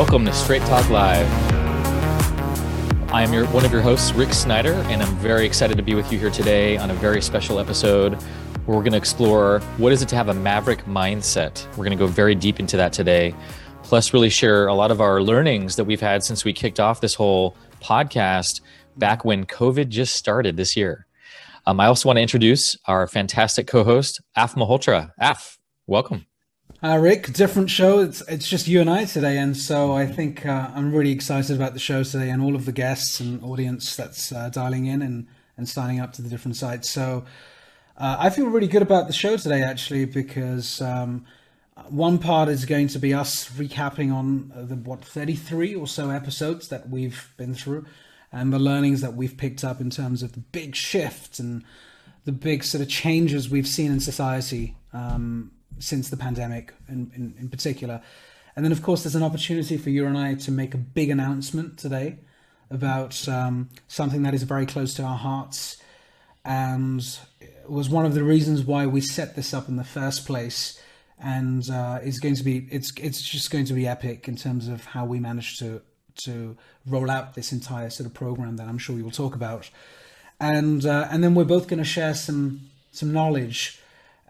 Welcome to Straight Talk Live. I am your, one of your hosts, Rick Snyder, and I'm very excited to be with you here today on a very special episode where we're going to explore what is it to have a maverick mindset. We're going to go very deep into that today, plus, really share a lot of our learnings that we've had since we kicked off this whole podcast back when COVID just started this year. Um, I also want to introduce our fantastic co host, Af Malhotra. Af, welcome. Uh, Rick, different show. It's it's just you and I today, and so I think uh, I'm really excited about the show today and all of the guests and audience that's uh, dialing in and and signing up to the different sites. So uh, I feel really good about the show today, actually, because um, one part is going to be us recapping on the what 33 or so episodes that we've been through, and the learnings that we've picked up in terms of the big shifts and the big sort of changes we've seen in society. Um, since the pandemic in, in, in, particular. And then, of course, there's an opportunity for you and I to make a big announcement today about um, something that is very close to our hearts and was one of the reasons why we set this up in the first place. And uh, it's going to be it's it's just going to be epic in terms of how we managed to to roll out this entire sort of program that I'm sure you will talk about. And uh, and then we're both going to share some some knowledge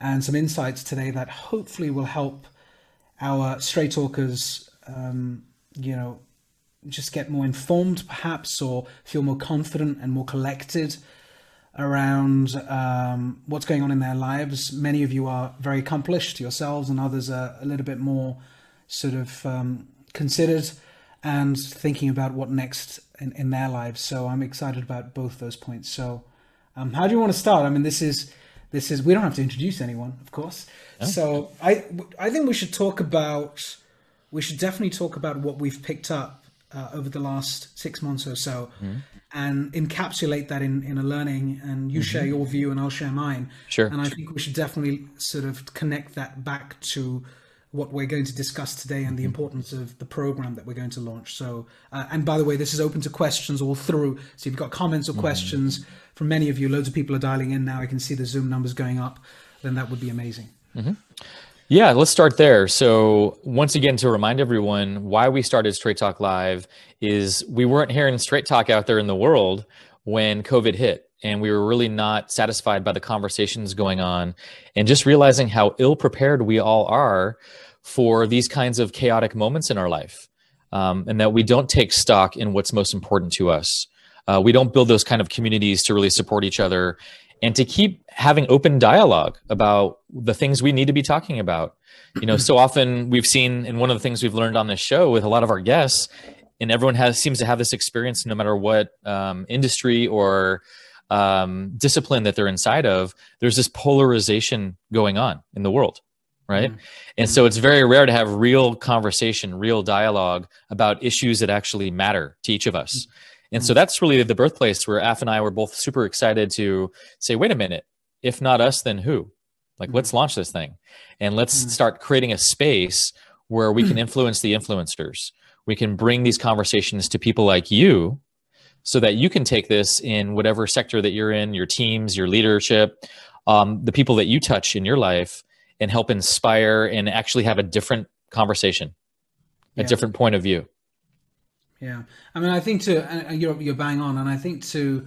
and some insights today that hopefully will help our straight talkers, um, you know, just get more informed perhaps or feel more confident and more collected around um, what's going on in their lives. Many of you are very accomplished yourselves, and others are a little bit more sort of um, considered and thinking about what next in, in their lives. So I'm excited about both those points. So, um, how do you want to start? I mean, this is this is we don't have to introduce anyone, of course. So I I think we should talk about we should definitely talk about what we've picked up uh, over the last six months or so, mm-hmm. and encapsulate that in in a learning. And you mm-hmm. share your view, and I'll share mine. Sure. And I think we should definitely sort of connect that back to what we're going to discuss today and the mm-hmm. importance of the program that we're going to launch. So, uh, and by the way, this is open to questions all through. So, if you've got comments or mm-hmm. questions from many of you, loads of people are dialing in now. I can see the Zoom numbers going up. Then that would be amazing. Mm-hmm. Yeah, let's start there. So, once again, to remind everyone why we started Straight Talk Live is we weren't hearing Straight Talk out there in the world when COVID hit and we were really not satisfied by the conversations going on and just realizing how ill prepared we all are for these kinds of chaotic moments in our life um, and that we don't take stock in what's most important to us. Uh, we don't build those kind of communities to really support each other and to keep having open dialogue about the things we need to be talking about. You know so often we've seen and one of the things we've learned on this show with a lot of our guests and everyone has seems to have this experience no matter what um, industry or um, discipline that they're inside of, there's this polarization going on in the world, right? Mm-hmm. And so it's very rare to have real conversation, real dialogue about issues that actually matter to each of us. Mm-hmm. And so that's really the birthplace where Af and I were both super excited to say, wait a minute, if not us, then who? Like, mm-hmm. let's launch this thing and let's mm-hmm. start creating a space where we can influence the influencers. We can bring these conversations to people like you so that you can take this in whatever sector that you're in, your teams, your leadership, um, the people that you touch in your life, and help inspire and actually have a different conversation, a different point of view. Yeah, I mean, I think to you're you're bang on, and I think to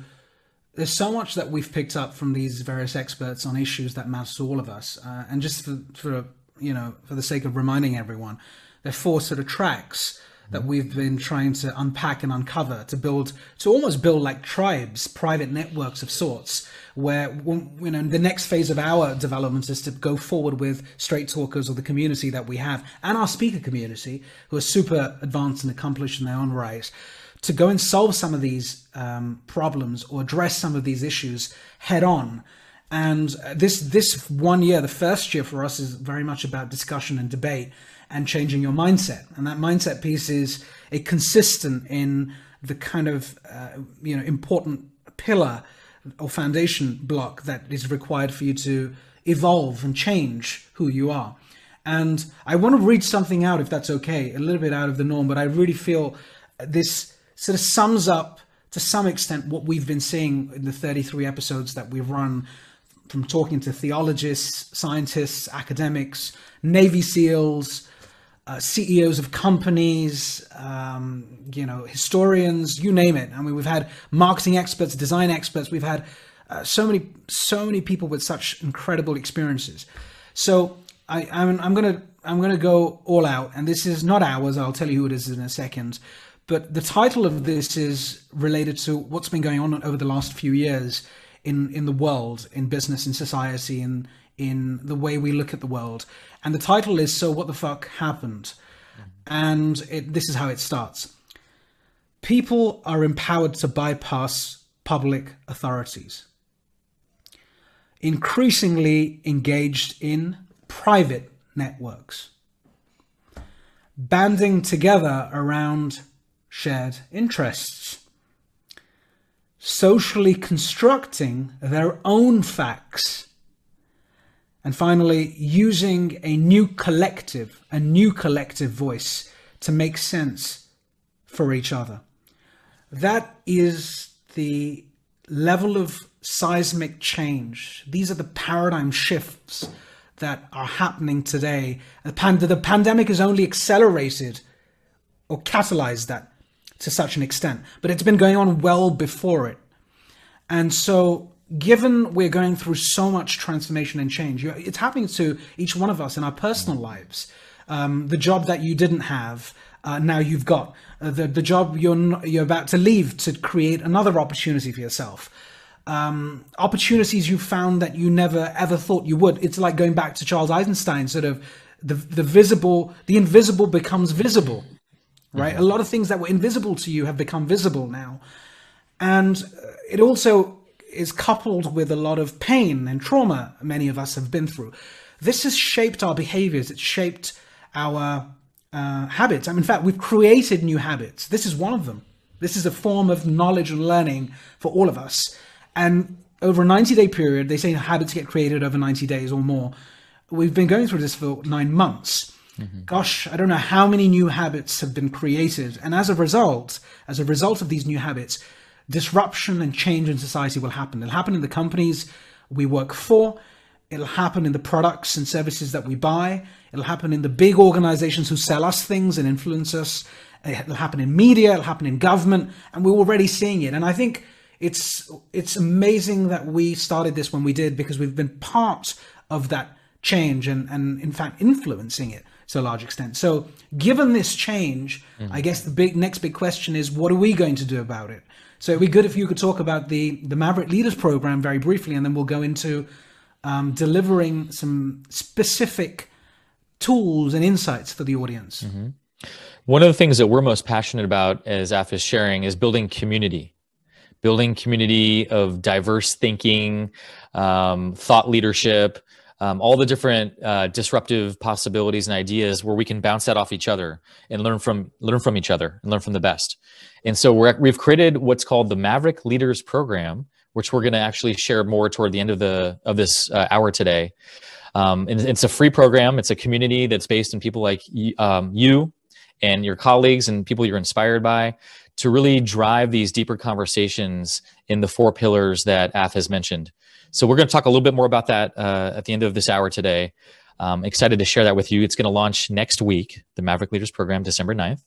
there's so much that we've picked up from these various experts on issues that matter to all of us, uh, and just for for you know for the sake of reminding everyone, there are four sort of tracks that we've been trying to unpack and uncover to build to almost build like tribes private networks of sorts where you know the next phase of our development is to go forward with straight talkers or the community that we have and our speaker community who are super advanced and accomplished in their own right to go and solve some of these um, problems or address some of these issues head on. And this this one year the first year for us is very much about discussion and debate and changing your mindset. And that mindset piece is a consistent in the kind of uh, you know important pillar or foundation block that is required for you to evolve and change who you are. And I want to read something out, if that's okay, a little bit out of the norm, but I really feel this sort of sums up to some extent what we've been seeing in the 33 episodes that we've run from talking to theologists, scientists, academics, Navy SEALs, uh, CEOs of companies, um, you know, historians, you name it. I mean, we've had marketing experts, design experts. We've had uh, so many, so many people with such incredible experiences. So I, I'm, I'm gonna, I'm gonna go all out, and this is not ours. I'll tell you who it is in a second. But the title of this is related to what's been going on over the last few years in in the world, in business, in society, in in the way we look at the world. And the title is "So What the Fuck Happened," and it, this is how it starts. People are empowered to bypass public authorities, increasingly engaged in private networks, banding together around shared interests socially constructing their own facts, and finally, using a new collective, a new collective voice to make sense for each other. That is the level of seismic change. These are the paradigm shifts that are happening today. The, pand- the pandemic has only accelerated or catalyzed that to such an extent, but it's been going on well before it. And so, given we're going through so much transformation and change, it's happening to each one of us in our personal lives. Um, the job that you didn't have, uh, now you've got. Uh, the, the job you're, not, you're about to leave to create another opportunity for yourself. Um, opportunities you found that you never ever thought you would. It's like going back to Charles Eisenstein, sort of the, the visible, the invisible becomes visible right? Mm-hmm. A lot of things that were invisible to you have become visible now. And it also is coupled with a lot of pain and trauma many of us have been through. This has shaped our behaviors, it's shaped our uh, habits. I mean, in fact, we've created new habits. This is one of them. This is a form of knowledge and learning for all of us. And over a 90 day period, they say habits get created over 90 days or more. We've been going through this for nine months. Mm-hmm. Gosh, I don't know how many new habits have been created. And as a result, as a result of these new habits, disruption and change in society will happen. It'll happen in the companies we work for. It'll happen in the products and services that we buy. It'll happen in the big organizations who sell us things and influence us. It'll happen in media. It'll happen in government. And we're already seeing it. And I think it's, it's amazing that we started this when we did because we've been part of that change and, and in fact influencing it to a large extent. So, given this change, mm-hmm. I guess the big next big question is what are we going to do about it? So, it'd be good if you could talk about the the Maverick Leaders Program very briefly, and then we'll go into um, delivering some specific tools and insights for the audience. Mm-hmm. One of the things that we're most passionate about, as AF is sharing, is building community, building community of diverse thinking, um, thought leadership um, all the different uh, disruptive possibilities and ideas where we can bounce that off each other and learn from learn from each other and learn from the best. And so we have created what's called the Maverick Leaders Program, which we're going to actually share more toward the end of the of this uh, hour today. Um, and it's a free program. It's a community that's based in people like um, you and your colleagues and people you're inspired by to really drive these deeper conversations in the four pillars that Af has mentioned. So we're going to talk a little bit more about that uh, at the end of this hour today. Um, excited to share that with you. It's going to launch next week, the Maverick Leaders Program, December 9th.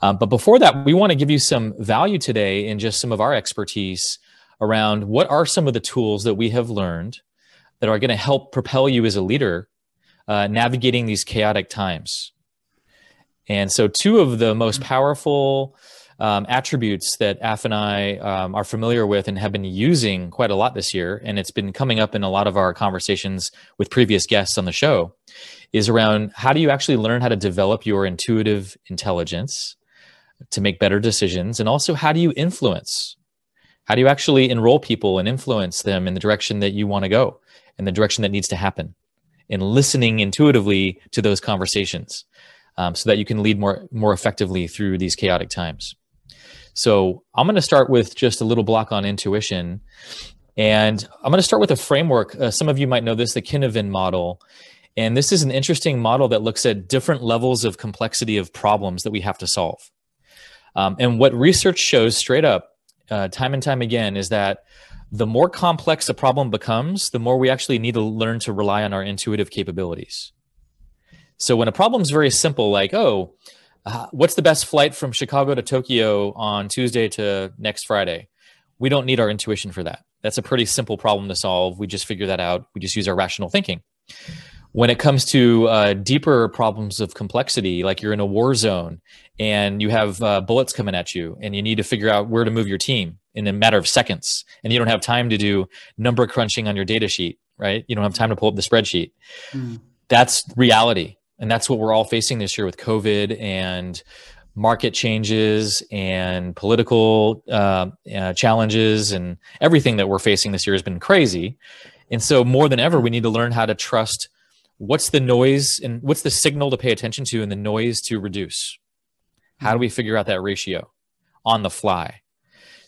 Um, but before that, we want to give you some value today in just some of our expertise around what are some of the tools that we have learned that are going to help propel you as a leader uh, navigating these chaotic times. And so, two of the most powerful um, attributes that Af and I um, are familiar with and have been using quite a lot this year, and it's been coming up in a lot of our conversations with previous guests on the show, is around how do you actually learn how to develop your intuitive intelligence to make better decisions, and also how do you influence? How do you actually enroll people and influence them in the direction that you want to go, in the direction that needs to happen, and listening intuitively to those conversations? Um, so that you can lead more more effectively through these chaotic times. So I'm going to start with just a little block on intuition. And I'm going to start with a framework. Uh, some of you might know this, the Cynefin model. And this is an interesting model that looks at different levels of complexity of problems that we have to solve. Um, and what research shows straight up, uh, time and time again, is that the more complex a problem becomes, the more we actually need to learn to rely on our intuitive capabilities. So when a problem is very simple, like, oh, uh, what's the best flight from Chicago to Tokyo on Tuesday to next Friday? We don't need our intuition for that. That's a pretty simple problem to solve. We just figure that out. We just use our rational thinking. When it comes to uh, deeper problems of complexity, like you're in a war zone and you have uh, bullets coming at you and you need to figure out where to move your team in a matter of seconds, and you don't have time to do number crunching on your data sheet, right? You don't have time to pull up the spreadsheet. Mm. That's reality and that's what we're all facing this year with COVID and market changes and political uh, uh, challenges and everything that we're facing this year has been crazy. And so, more than ever, we need to learn how to trust what's the noise and what's the signal to pay attention to and the noise to reduce. How do we figure out that ratio on the fly?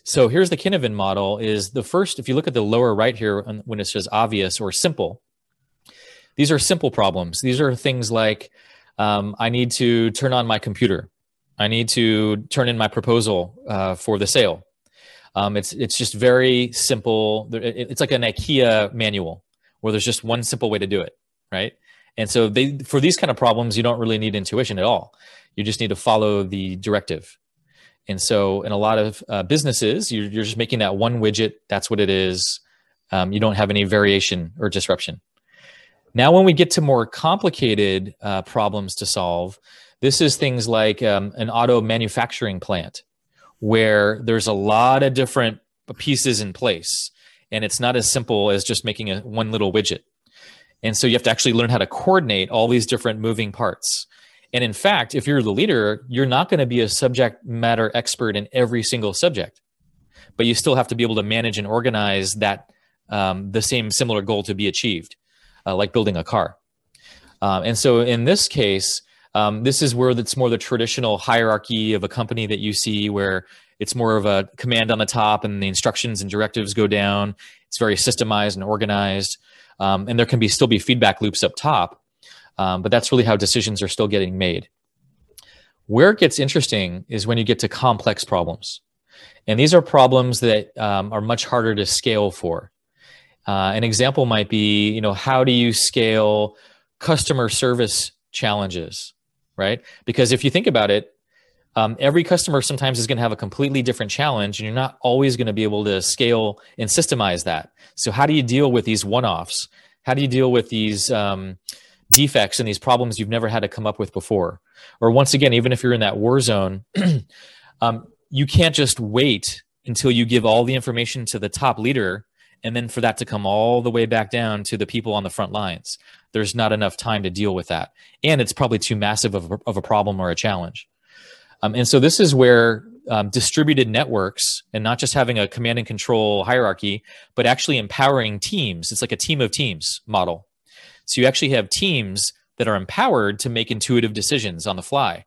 So here's the Cynefin model is the first, if you look at the lower right here when it says obvious or simple, these are simple problems. These are things like um, I need to turn on my computer. I need to turn in my proposal uh, for the sale. Um, it's it's just very simple. It's like an IKEA manual where there's just one simple way to do it, right? And so they for these kind of problems, you don't really need intuition at all. You just need to follow the directive. And so, in a lot of uh, businesses, you're, you're, just making that one widget. That's what it is. Um, you don't have any variation or disruption. Now, when we get to more complicated uh, problems to solve, this is things like um, an auto manufacturing plant where there's a lot of different pieces in place and it's not as simple as just making a one little widget. And so you have to actually learn how to coordinate all these different moving parts. And in fact, if you're the leader, you're not going to be a subject matter expert in every single subject, but you still have to be able to manage and organize that um, the same similar goal to be achieved uh, like building a car. Um, and so in this case, um, this is where it's more the traditional hierarchy of a company that you see where it's more of a command on the top and the instructions and directives go down. It's very systemized and organized. Um, and there can be still be feedback loops up top. Um, but that's really how decisions are still getting made. Where it gets interesting is when you get to complex problems. And these are problems that um, are much harder to scale for. Uh, an example might be, you know, how do you scale customer service challenges, right? Because if you think about it, um, every customer sometimes is going to have a completely different challenge, and you're not always going to be able to scale and systemize that. So, how do you deal with these one-offs? How do you deal with these um, defects and these problems you've never had to come up with before? Or once again, even if you're in that war zone, um, you can't just wait until you give all the information to the top leader and then for that to come all the way back down to the people on the front lines there's not enough time to deal with that. And it's probably too massive of a, of a problem or a challenge. Um, and so this is where um, distributed networks and not just having a command and control hierarchy but actually empowering teams. It's like a team of teams model. So you actually have teams that are empowered to make intuitive decisions on the fly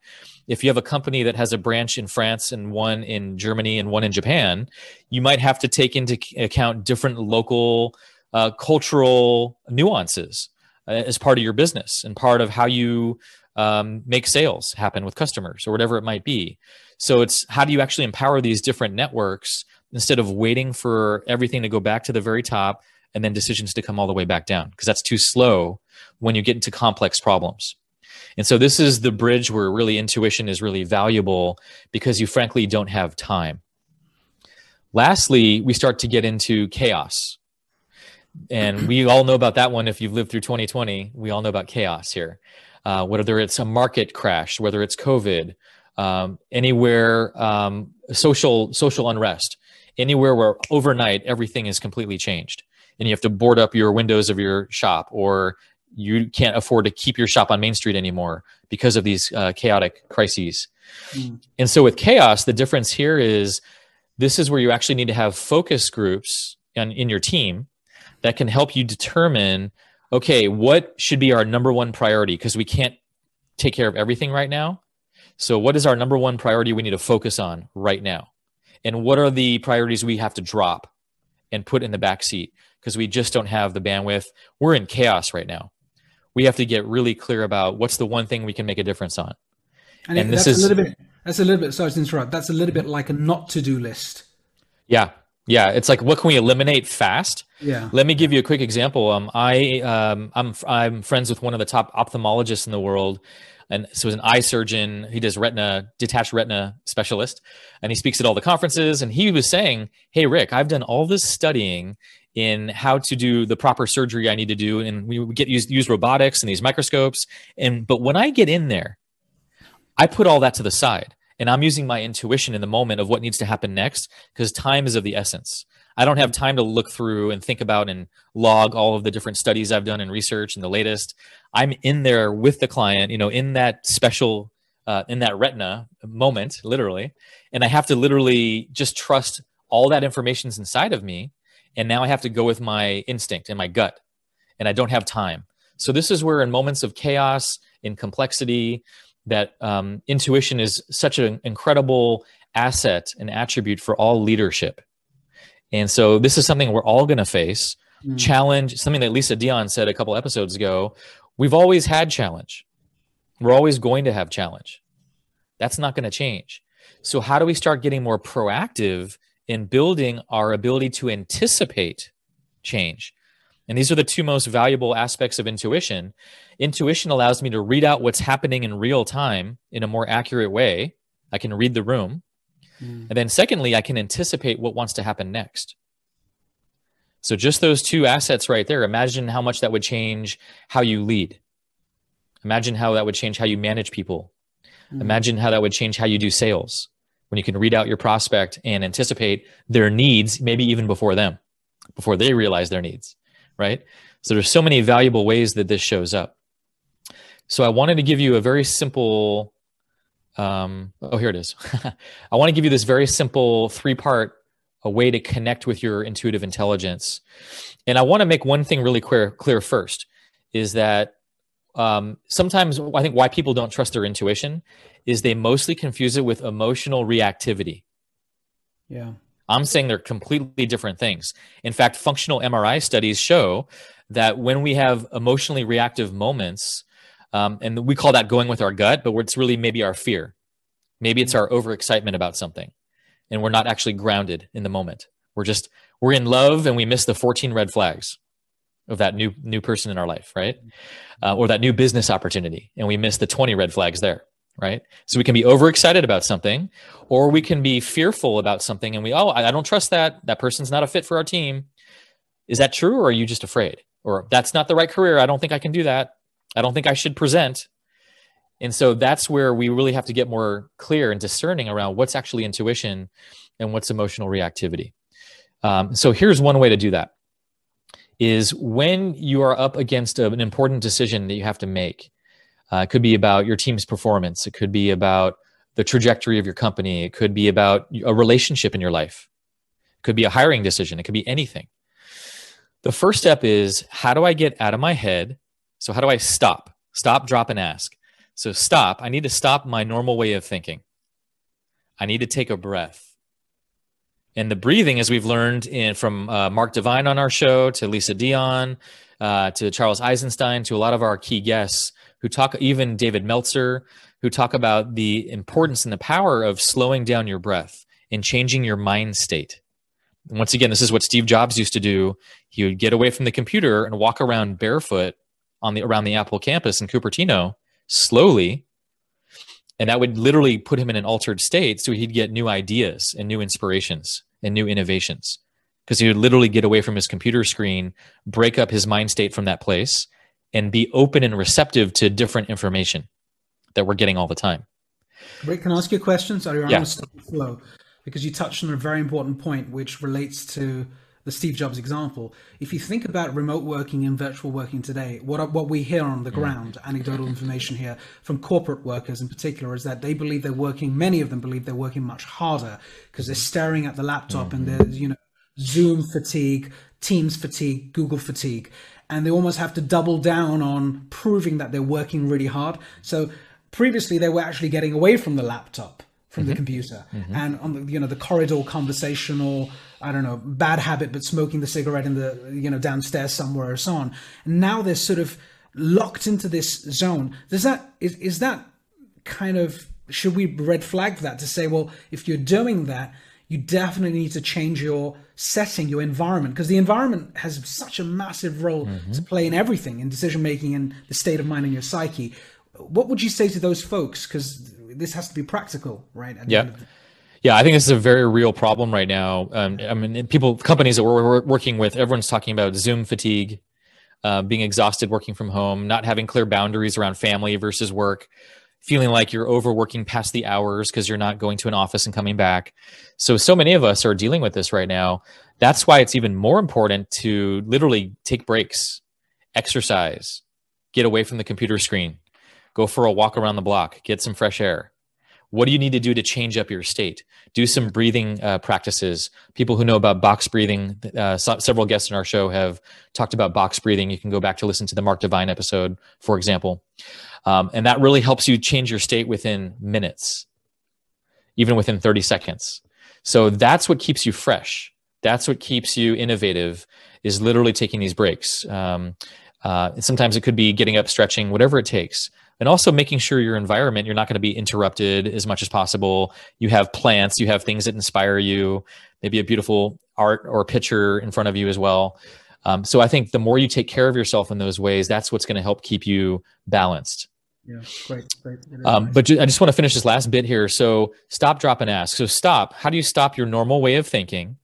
if you have a company that has a branch in France and one in Germany and one in Japan, you might have to take into account different local uh, cultural nuances uh, as part of your business and part of how you um, make sales happen with customers or whatever it might be. So it's how do you actually empower these different networks instead of waiting for everything to go back to the very top and then decisions to come all the way back down because that's too slow when you get into complex problems. And so this is the bridge where really intuition is really valuable because you frankly don't have time. Lastly, we start to get into chaos. And we all know about that one if you've lived through 2020. We all know about chaos here. Uh, whether it's a market crash, whether it's COVID, um, anywhere um, social social unrest, anywhere where overnight everything is completely changed, and you have to board up your windows of your shop, or you can't afford to keep your shop on Main Street anymore because of these uh, chaotic crises. Mm. And so with chaos, the difference here is this is where you actually need to have focus groups in, in your team that can help you determine okay, what should be our number one priority? Because we can't take care of everything right now. So, what is our number one priority we need to focus on right now? And what are the priorities we have to drop and put in the back seat because we just don't have the bandwidth? We're in chaos right now we have to get really clear about what's the one thing we can make a difference on. And, and this is a little bit. That's a little bit. Sorry to interrupt. That's a little bit like a not to do list. Yeah, Yeah, it's like what can we eliminate fast? Yeah. Let me give you a quick example. Um, I um, I'm I'm friends with one of the top ophthalmologists in the world, and so he's an eye surgeon. He does retina, detached retina specialist, and he speaks at all the conferences. And he was saying, "Hey, Rick, I've done all this studying in how to do the proper surgery I need to do, and we get use use robotics and these microscopes. And but when I get in there, I put all that to the side." And I'm using my intuition in the moment of what needs to happen next because time is of the essence. I don't have time to look through and think about and log all of the different studies I've done and research and the latest. I'm in there with the client, you know, in that special, uh, in that retina moment, literally. And I have to literally just trust all that information's inside of me. And now I have to go with my instinct and my gut. And I don't have time. So this is where in moments of chaos, in complexity, that um, intuition is such an incredible asset and attribute for all leadership and so this is something we're all going to face. Mm. Challenge, something that Lisa Dion said a couple episodes ago. We've always had challenge. We're always going to have challenge. That's not going to change. So, how do we start getting more proactive in building our ability to anticipate change? And these are the two most valuable aspects of intuition. Intuition allows me to read out what's happening in real time in a more accurate way. I can read the room. Mm. And then, secondly, I can anticipate what wants to happen next. So, just those two assets right there, imagine how much that would change how you lead. Imagine how that would change how you manage people. Mm. Imagine how that would change how you do sales when you can read out your prospect and anticipate their needs, maybe even before them, before they realize their needs, right? So, there's so many valuable ways that this shows up. So, I wanted to give you a very simple um, oh, here it is. I want to give you this very simple three part a way to connect with your intuitive intelligence. And I want to make one thing really clear, clear first is that um, sometimes I think why people don't trust their intuition is they mostly confuse it with emotional reactivity. Yeah. I'm saying they're completely different things. In fact, functional MRI studies show that when we have emotionally reactive moments, um, and we call that going with our gut, but it's really maybe our fear. Maybe it's our overexcitement about something and we're not actually grounded in the moment. We're just, we're in love and we miss the 14 red flags of that new, new person in our life, right? Uh, or that new business opportunity and we miss the 20 red flags there, right? So we can be overexcited about something or we can be fearful about something and we, oh, I don't trust that. That person's not a fit for our team. Is that true or are you just afraid? Or that's not the right career. I don't think I can do that. I don't think I should present. And so that's where we really have to get more clear and discerning around what's actually intuition and what's emotional reactivity. Um, so here's one way to do that is when you are up against an important decision that you have to make. Uh, it could be about your team's performance. It could be about the trajectory of your company. It could be about a relationship in your life. It could be a hiring decision. It could be anything. The first step is how do I get out of my head so, how do I stop? Stop, drop, and ask. So, stop. I need to stop my normal way of thinking. I need to take a breath. And the breathing, as we've learned in, from uh, Mark Divine on our show to Lisa Dion uh, to Charles Eisenstein to a lot of our key guests who talk, even David Meltzer, who talk about the importance and the power of slowing down your breath and changing your mind state. once again, this is what Steve Jobs used to do. He would get away from the computer and walk around barefoot on the around the Apple campus in Cupertino slowly, and that would literally put him in an altered state, so he'd get new ideas and new inspirations and new innovations because he would literally get away from his computer screen, break up his mind state from that place, and be open and receptive to different information that we're getting all the time. Rick, can I ask you a question? Sorry, I'm yeah. flow because you touched on a very important point which relates to the Steve Jobs example, if you think about remote working and virtual working today, what what we hear on the mm. ground, anecdotal information here from corporate workers in particular, is that they believe they're working. Many of them believe they're working much harder because they're staring at the laptop mm-hmm. and there's you know Zoom fatigue, Teams fatigue, Google fatigue, and they almost have to double down on proving that they're working really hard. So previously, they were actually getting away from the laptop from mm-hmm. the computer mm-hmm. and on the you know the corridor conversation or I don't know bad habit but smoking the cigarette in the you know downstairs somewhere or so on. And now they're sort of locked into this zone. Does that is is that kind of should we red flag that to say well if you're doing that you definitely need to change your setting, your environment, because the environment has such a massive role mm-hmm. to play in everything, in decision making and the state of mind in your psyche. What would you say to those folks? Because this has to be practical, right? yeah. Yeah, I think this is a very real problem right now. Um, I mean, people, companies that we're working with, everyone's talking about Zoom fatigue, uh, being exhausted working from home, not having clear boundaries around family versus work, feeling like you're overworking past the hours because you're not going to an office and coming back. So, so many of us are dealing with this right now. That's why it's even more important to literally take breaks, exercise, get away from the computer screen, go for a walk around the block, get some fresh air. What do you need to do to change up your state? Do some breathing uh, practices. People who know about box breathing, uh, so, several guests in our show have talked about box breathing. You can go back to listen to the Mark Divine episode, for example. Um, and that really helps you change your state within minutes, even within 30 seconds. So that's what keeps you fresh. That's what keeps you innovative is literally taking these breaks. Um, uh, sometimes it could be getting up, stretching, whatever it takes. And also making sure your environment, you're not going to be interrupted as much as possible. You have plants, you have things that inspire you, maybe a beautiful art or picture in front of you as well. Um, so I think the more you take care of yourself in those ways, that's what's going to help keep you balanced. Yeah, great, great. Um. But ju- I just want to finish this last bit here. So stop, drop, and ask. So stop. How do you stop your normal way of thinking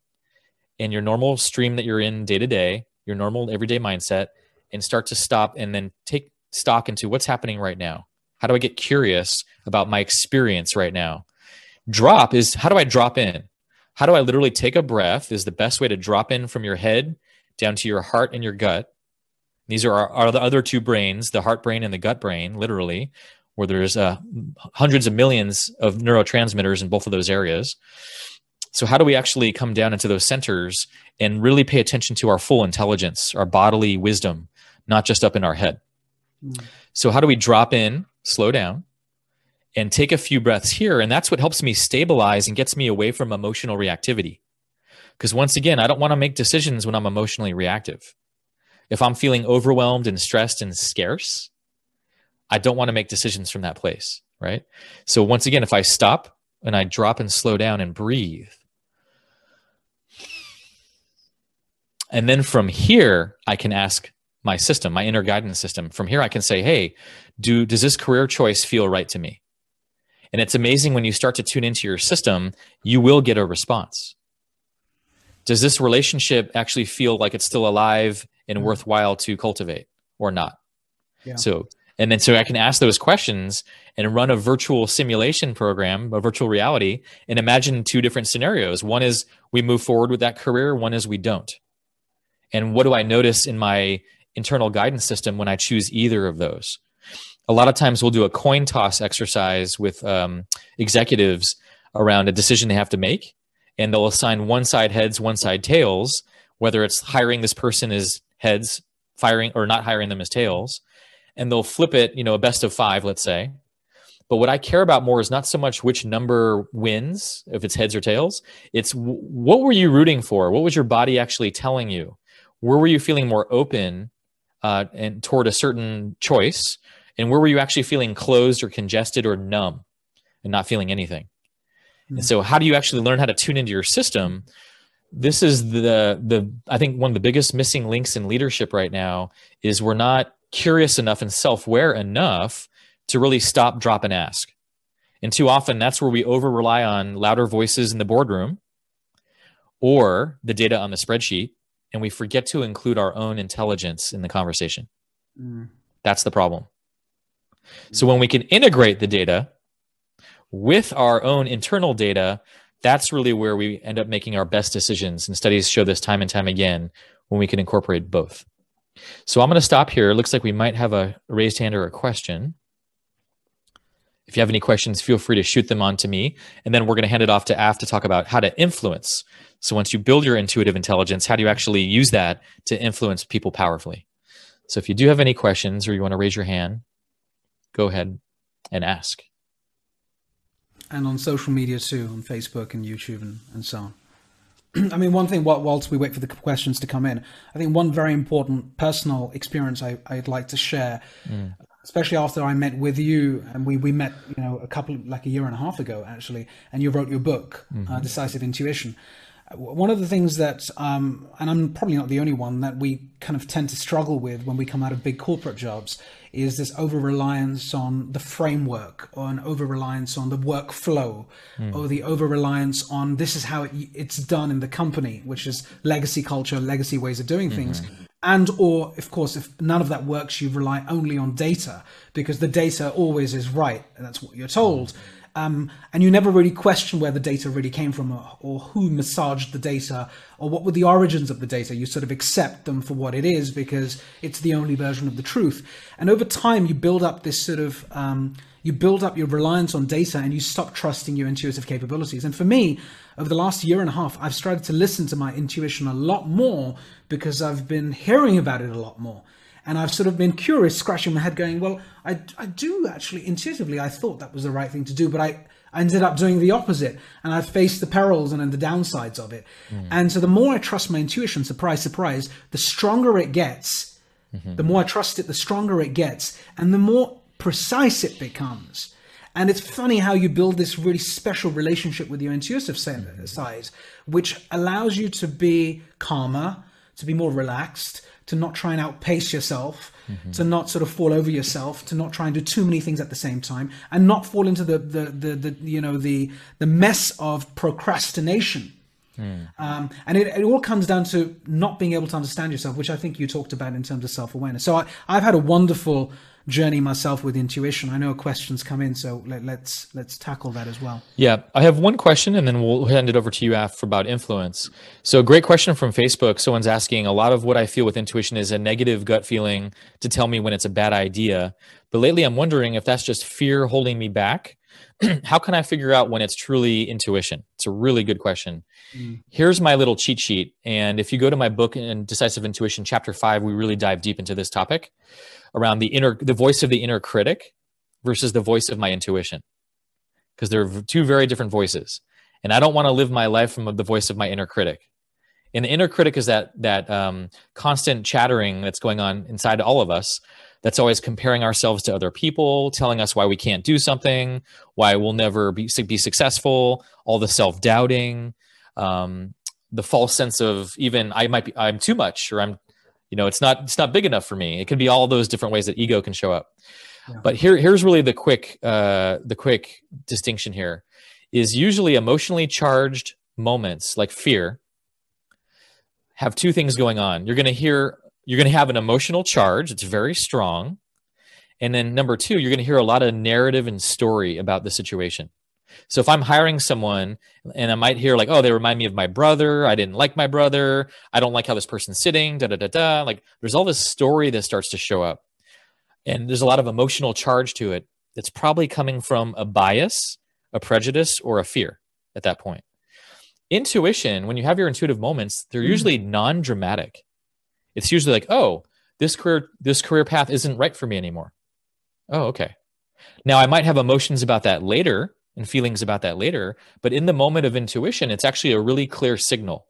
and your normal stream that you're in day to day, your normal everyday mindset, and start to stop and then take stock into what's happening right now? How do I get curious about my experience right now? Drop is how do I drop in? How do I literally take a breath? Is the best way to drop in from your head down to your heart and your gut. These are our, are the other two brains, the heart brain and the gut brain, literally, where there's uh, hundreds of millions of neurotransmitters in both of those areas. So, how do we actually come down into those centers and really pay attention to our full intelligence, our bodily wisdom, not just up in our head? So, how do we drop in, slow down, and take a few breaths here? And that's what helps me stabilize and gets me away from emotional reactivity. Because once again, I don't want to make decisions when I'm emotionally reactive. If I'm feeling overwhelmed and stressed and scarce, I don't want to make decisions from that place, right? So once again, if I stop and I drop and slow down and breathe, and then from here, I can ask my system, my inner guidance system. From here, I can say, hey, do, does this career choice feel right to me? And it's amazing when you start to tune into your system, you will get a response does this relationship actually feel like it's still alive and mm-hmm. worthwhile to cultivate or not? Yeah. So, and then so I can ask those questions and run a virtual simulation program, a virtual reality, and imagine two different scenarios. One is we move forward with that career, one is we don't. And what do I notice in my internal guidance system when I choose either of those? A lot of times we'll do a coin toss exercise with um, executives around a decision they have to make and they'll assign one side heads, one side tails, whether it's hiring this person as heads, firing or not hiring them as tails, and they'll flip it, you know, a best of five, let's say. But what I care about more is not so much which number wins, if it's heads or tails. It's w- what were you rooting for? What was your body actually telling you? Where were you feeling more open uh, and toward a certain choice? And where were you actually feeling closed or congested or numb and not feeling anything? Mm-hmm. And so, how do you actually learn how to tune into your system? This is the the I think one of the biggest missing links in leadership right now is we're not curious enough and self-aware enough to really stop, drop, and ask. And too often, that's where we over rely on louder voices in the boardroom or the data on the spreadsheet, and we forget to include our own intelligence in the conversation. Mm. That's the problem. So when we can integrate the data with our own internal data, that's really where we end up making our best decisions. And studies show this time and time again when we can incorporate both. So I'm going to stop here. It looks like we might have a raised hand or a question. If you have any questions, feel free to shoot them on to me. And then we're going to hand it off to Af to talk about how to influence. So once you build your intuitive intelligence, how do you actually use that to influence people powerfully? So if you do have any questions or you want to raise your hand, go ahead and ask and on social media too, on Facebook and YouTube and, and so on. I mean, one thing, whilst we wait for the questions to come in, I think one very important personal experience I, would like to share. Mm. especially after I met with you, and we we met, you know, a couple like a year and a half ago actually, and you wrote your book, mm-hmm. uh, Decisive Intuition. One of the things that, um, and I'm probably not the only one that we kind of tend to struggle with when we come out of big corporate jobs, is this over reliance on the framework, or an over reliance on the workflow, mm. or the over reliance on this is how it, it's done in the company, which is legacy culture, legacy ways of doing things. Mm-hmm and or of course if none of that works you rely only on data because the data always is right and that's what you're told um, and you never really question where the data really came from or, or, who massaged the data or what were the origins of the data you sort of accept them for what it is because it's the only version of the truth and over time you build up this sort of um, you build up your reliance on data and you stop trusting your intuitive capabilities. And for me, over the last year and a half, I've started to listen to my intuition a lot more because I've been hearing about it a lot more. And I've sort of been curious, scratching my head, going, well, I, I do actually intuitively, I thought that was the right thing to do, but I, I ended up doing the opposite and I faced the perils and the downsides of it. Mm. And so the more I trust my intuition, surprise, surprise, the stronger it gets. Mm-hmm. The more I trust it, the stronger it gets. And the more precise it becomes. And it's funny how you build this really special relationship with your intuitive side, which allows you to be calmer, to be more relaxed, to not try and outpace yourself, mm-hmm. to not sort of fall over yourself, to not try and do too many things at the same time, and not fall into the the the, the you know the the mess of procrastination. Mm. Um, and it, it, all comes down to not being able to understand yourself, which I think you talked about in terms of self awareness. So I, I've had a wonderful journey myself with intuition. I know questions come in, so let, us let's, let's tackle that as well. Yeah, I have one question, and then we'll hand it over to you after about influence. So, great question from Facebook. Someone's asking a lot of what I feel with intuition is a negative gut feeling to tell me when it's a bad idea. But lately, I'm wondering if that's just fear holding me back. How can I figure out when it's truly intuition? It's a really good question. Mm. Here's my little cheat sheet. And if you go to my book in Decisive Intuition, chapter five, we really dive deep into this topic around the inner the voice of the inner critic versus the voice of my intuition. Because they're two very different voices. And i don't want to live my life from the voice of my inner critic. And the inner critic is that that um, constant chattering that's going on inside all of us that's always comparing ourselves to other people telling us why we can't do something why we'll never be, be successful all the self-doubting um, the false sense of even i might be i'm too much or i'm you know it's not it's not big enough for me. It could be all those different ways that ego can show up. Yeah. but here here's really the quick uh the quick distinction here is usually emotionally charged moments like fear have two things going on. You're going to hear you're going to have an emotional charge. It's very strong. And then number two you're going to hear a lot of narrative and story about the situation so if I'm hiring someone and I might hear like, oh, they remind me of my brother. I didn't like my brother. I don't like how this person's sitting. Da da da da. Like there's all this story that starts to show up, and there's a lot of emotional charge to it. That's probably coming from a bias, a prejudice, or a fear at that point. Intuition, when you have your intuitive moments, they're mm-hmm. usually non-dramatic. It's usually like, oh, this career this career path isn't right for me anymore. Oh, okay. Now I might have emotions about that later and feelings about that later. But in the moment of intuition, it's actually a really clear signal.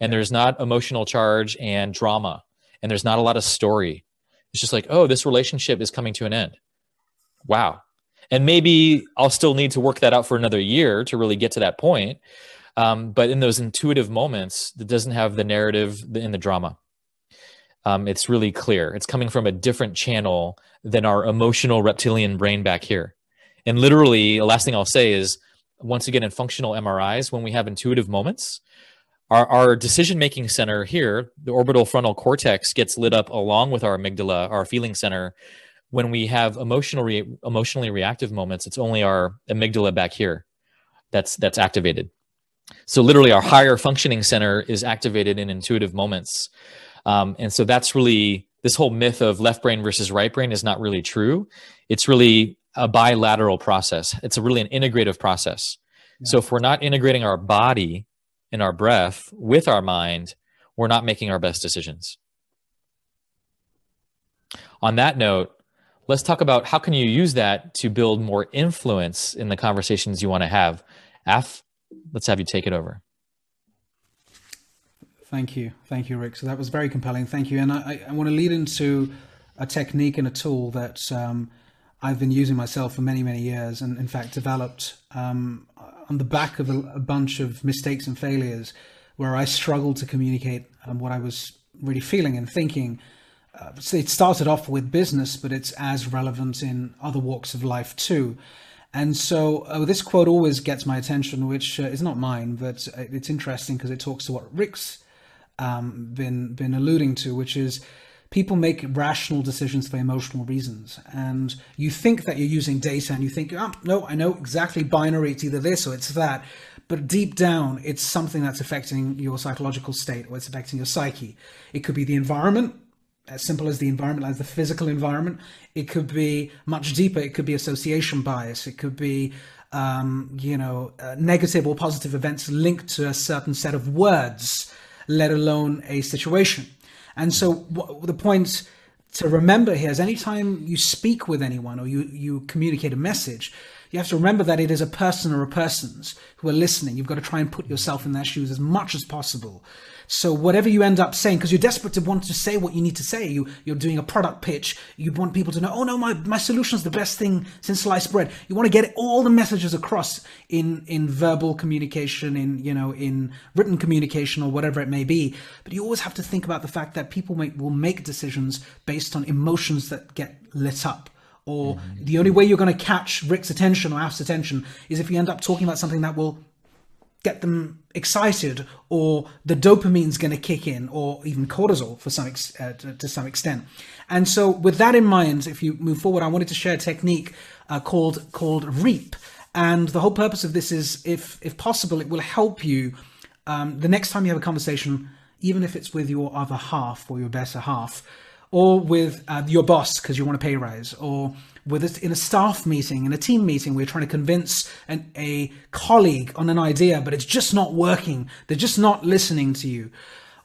And there's not emotional charge and drama, and there's not a lot of story. It's just like, oh, this relationship is coming to an end. Wow. And maybe I'll still need to work that out for another year to really get to that point. Um, but in those intuitive moments, it doesn't have the narrative in the drama. Um, it's really clear. It's coming from a different channel than our emotional reptilian brain back here. And literally, the last thing I'll say is once again, in functional MRIs, when we have intuitive moments, our, our decision making center here, the orbital frontal cortex, gets lit up along with our amygdala, our feeling center. When we have emotional re- emotionally reactive moments, it's only our amygdala back here that's that's activated. So literally, our higher functioning center is activated in intuitive moments, um, and so that's really this whole myth of left brain versus right brain is not really true. It's really a bilateral process. It's a really an integrative process. Yeah. So if we're not integrating our body and our breath with our mind, we're not making our best decisions. On that note, let's talk about how can you use that to build more influence in the conversations you want to have. Af, let's have you take it over. Thank you. Thank you, Rick. So that was very compelling. Thank you. And I, I want to lead into a technique and a tool that um, I've been using myself for many, many years, and in fact developed um, on the back of a, a, bunch of mistakes and failures where I struggled to communicate um, what I was really feeling and thinking. Uh, so it started off with business, but it's as relevant in other walks of life too. And so uh, this quote always gets my attention, which uh, is not mine, but uh, it's interesting because it talks to what Rick's um, been been alluding to, which is people make rational decisions for emotional reasons. And you think that you're using data and you think, oh, no, I know exactly binary, it's either this or it's that. But deep down, it's something that's affecting your psychological state or it's affecting your psyche. It could be the environment, as simple as the environment, as the physical environment. It could be much deeper. It could be association bias. It could be, um, you know, uh, negative or positive events linked to a certain set of words, let alone a situation. And so what, the point to remember here is anytime you speak with anyone or you, you communicate a message, you have to remember that it is a person or a persons who are listening. You've got to try and put yourself in their shoes as much as possible. So whatever you end up saying, because you're desperate to want to say what you need to say, you you're doing a product pitch. You want people to know, oh no, my my solution is the best thing since sliced bread. You want to get all the messages across in in verbal communication, in you know in written communication or whatever it may be. But you always have to think about the fact that people make will make decisions based on emotions that get lit up or mm-hmm. the only way you're going to catch Rick's attention or Af's attention is if you end up talking about something that will get them excited or the dopamine's going to kick in or even cortisol for some ex- uh, to, to, some extent. And so with that in mind if you move forward i wanted to share a technique uh, called called reap. And the whole purpose of this is if if possible it will help you um, the next time you have a conversation even if it's with your other half or your better half or with uh, your boss because you want a pay rise or with it in a staff meeting, in a team meeting, we're trying to convince an, a colleague on an idea, but it's just not working. They're just not listening to you.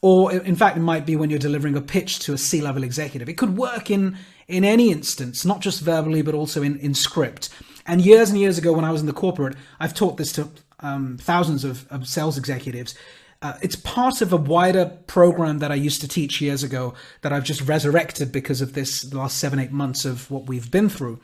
Or in fact, it might be when you're delivering a pitch to a C-level executive. It could work in in any instance, not just verbally, but also in, in script. And years and years ago, when I was in the corporate, I've taught this to um, thousands of, of sales executives. Uh, it's part of a wider program that I used to teach years ago that I've just resurrected because of this last seven, eight months of what we've been through.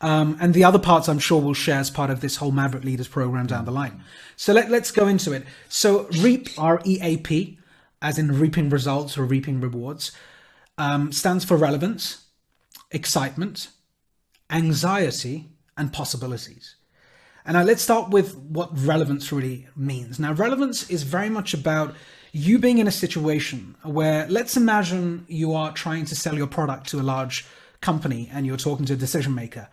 Um, and the other parts I'm sure we'll share as part of this whole Maverick Leaders program down the line. So let, let's go into it. So REAP, R E A P, as in reaping results or reaping rewards, um, stands for relevance, excitement, anxiety, and possibilities. And now let's start with what relevance really means. Now, relevance is very much about you being in a situation where, let's imagine you are trying to sell your product to a large company and you're talking to a decision maker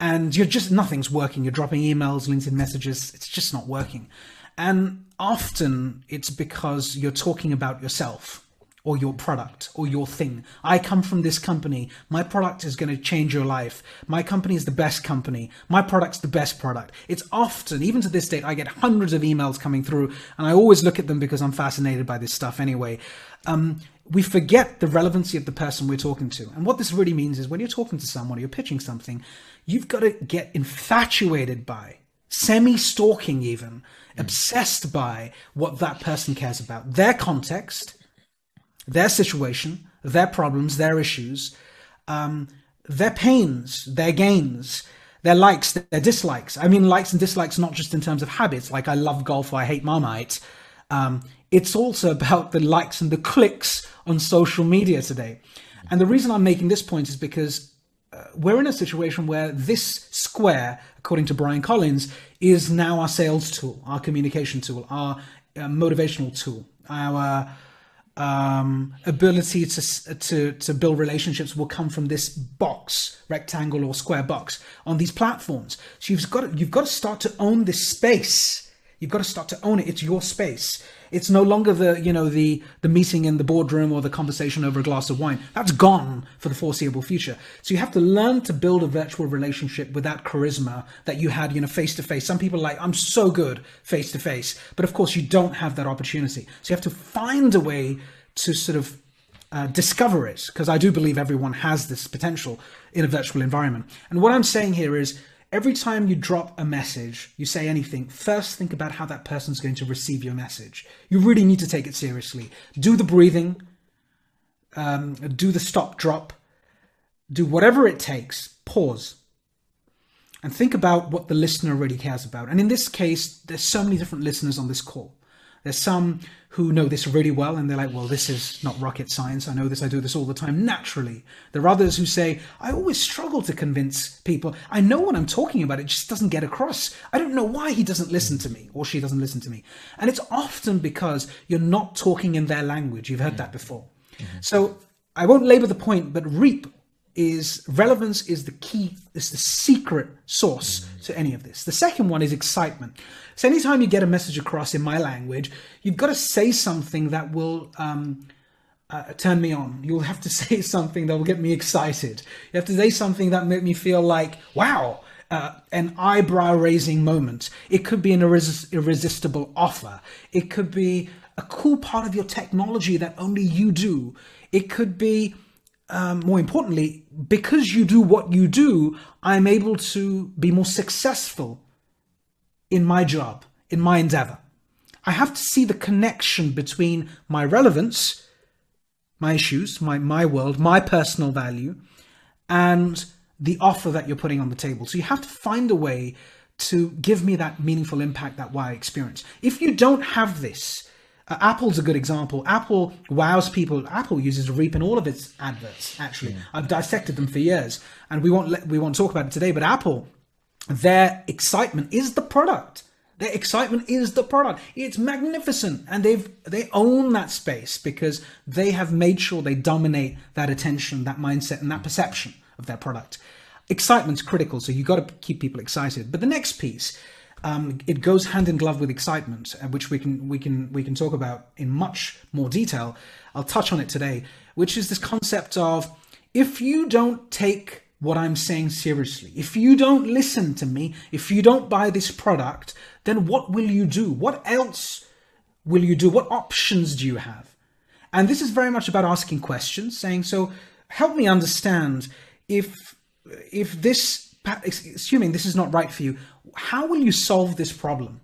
and you're just, nothing's working. You're dropping emails, LinkedIn messages, it's just not working. And often it's because you're talking about yourself or your product or your thing. I come from this company. My product is going to change your life. My company is the best company. My product's the best product. It's often, even to this date, I get hundreds of emails coming through and I always look at them because I'm fascinated by this stuff anyway. Um, we forget the relevancy of the person we're talking to. And what this really means is when you're talking to someone or you're pitching something, you've got to get infatuated by, semi stalking even, obsessed by what that person cares about, their context, their situation, their problems, their issues, um, their pains, their gains, their likes, their dislikes. I mean, likes and dislikes not just in terms of habits, like I love golf or I hate Marmite. Um, it's also about the likes and the clicks on social media today. And the reason I'm making this point is because uh, we're in a situation where this square, according to Brian Collins, is now our sales tool, our communication tool, our uh, motivational tool, our um, ability to, to to build relationships will come from this box, rectangle or square box on these platforms. So you've got to, you've got to start to own this space. You've got to start to own it. It's your space. It's no longer the you know the the meeting in the boardroom or the conversation over a glass of wine. That's gone for the foreseeable future. So you have to learn to build a virtual relationship with that charisma that you had you know face to face. Some people like I'm so good face to face, but of course you don't have that opportunity. So you have to find a way to sort of uh, discover it because I do believe everyone has this potential in a virtual environment. And what I'm saying here is every time you drop a message, you say anything, first think about how that person's going to receive your message. You really need to take it seriously. Do the breathing, um, do the stop drop, do whatever it takes, pause, and think about what the listener really cares about. And in this case, there's so many different listeners on this call. There's some who know this really well and they're like, well, this is not rocket science. I know this. I do this all the time naturally. There are others who say, I always struggle to convince people. I know what I'm talking about. It just doesn't get across. I don't know why he doesn't listen to me or she doesn't listen to me. And it's often because you're not talking in their language. You've heard that before. Mm-hmm. So I won't labor the point, but REAP is relevance is the key, is the secret source mm-hmm. to any of this. The second one is excitement. So anytime you get a message across in my language, you've got to say something that will um, uh, turn me on. You'll have to say something that will get me excited. You have to say something that make me feel like, wow, uh, an eyebrow raising moment. It could be an irres- irresistible offer. It could be a cool part of your technology that only you do. It could be um, more importantly, because you do what you do, I'm able to be more successful in my job, in my endeavor. I have to see the connection between my relevance, my issues, my, my world, my personal value, and the offer that you're putting on the table. So you have to find a way to give me that meaningful impact, that why experience. If you don't have this, uh, Apple's a good example. Apple wows people. Apple uses Reap in all of its adverts. Actually, yeah. I've dissected them for years, and we won't let, we won't talk about it today. But Apple, their excitement is the product. Their excitement is the product. It's magnificent, and they've they own that space because they have made sure they dominate that attention, that mindset, and that perception of their product. Excitement's critical, so you've got to keep people excited. But the next piece um, it goes hand in glove with excitement, uh, which we can we can we can talk about in much more detail. I'll touch on it today, which is this concept of if you don't take what I'm saying seriously, if you don't listen to me, if you don't buy this product, then what will you do? What else will you do? What options do you have? And this is very much about asking questions, saying, so help me understand if if this assuming this is not right for you, how will you solve this problem?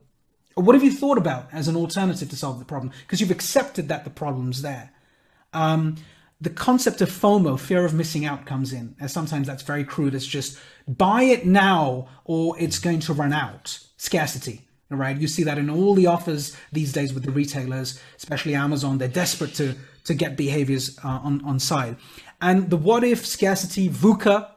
Or what have you thought about as an alternative to solve the problem? Because you've accepted that the problem's there. Um, the concept of FOMO, fear of missing out, comes in. And sometimes that's very crude. It's just buy it now or it's going to run out. Scarcity. Right? You see that in all the offers these days with the retailers, especially Amazon. They're desperate to to get behaviors uh, on on side. And the what if scarcity VUCA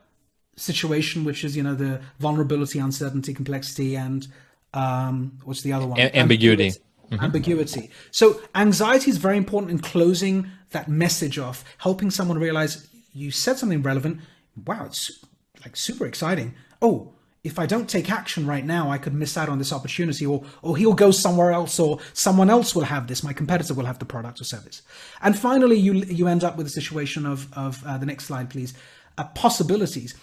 situation, which is you know the vulnerability, uncertainty, complexity, and um, what's the other one? A- ambiguity. Mm-hmm. Ambiguity. So anxiety is very important in closing that message off, helping someone realize you said something relevant. Wow, it's like super exciting. Oh, if I don't take action right now, I could miss out on this opportunity, or or he'll go somewhere else, or someone else will have this. My competitor will have the product or service. And finally, you you end up with a situation of of uh, the next slide, please. Uh, possibilities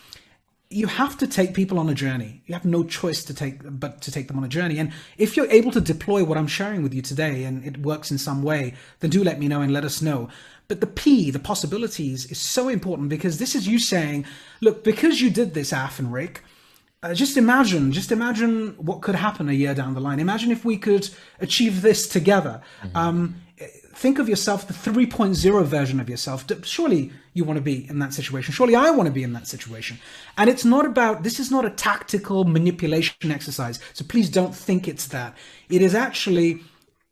you have to take people on a journey. You have no choice to take but to take them on a journey. And if you're able to deploy what I'm sharing with you today and it works in some way, then do let me know and let us know. But the P, the possibilities, is so important because this is you saying, look, because you did this, Af and Rick, uh, just imagine, just imagine what could happen a year down the line. Imagine if we could achieve this together. Mm-hmm. Um, think of yourself, the 3.0 version of yourself. Surely you want to be in that situation. Surely I want to be in that situation. And it's not about, this is not a tactical manipulation exercise. So please don't think it's that. It is actually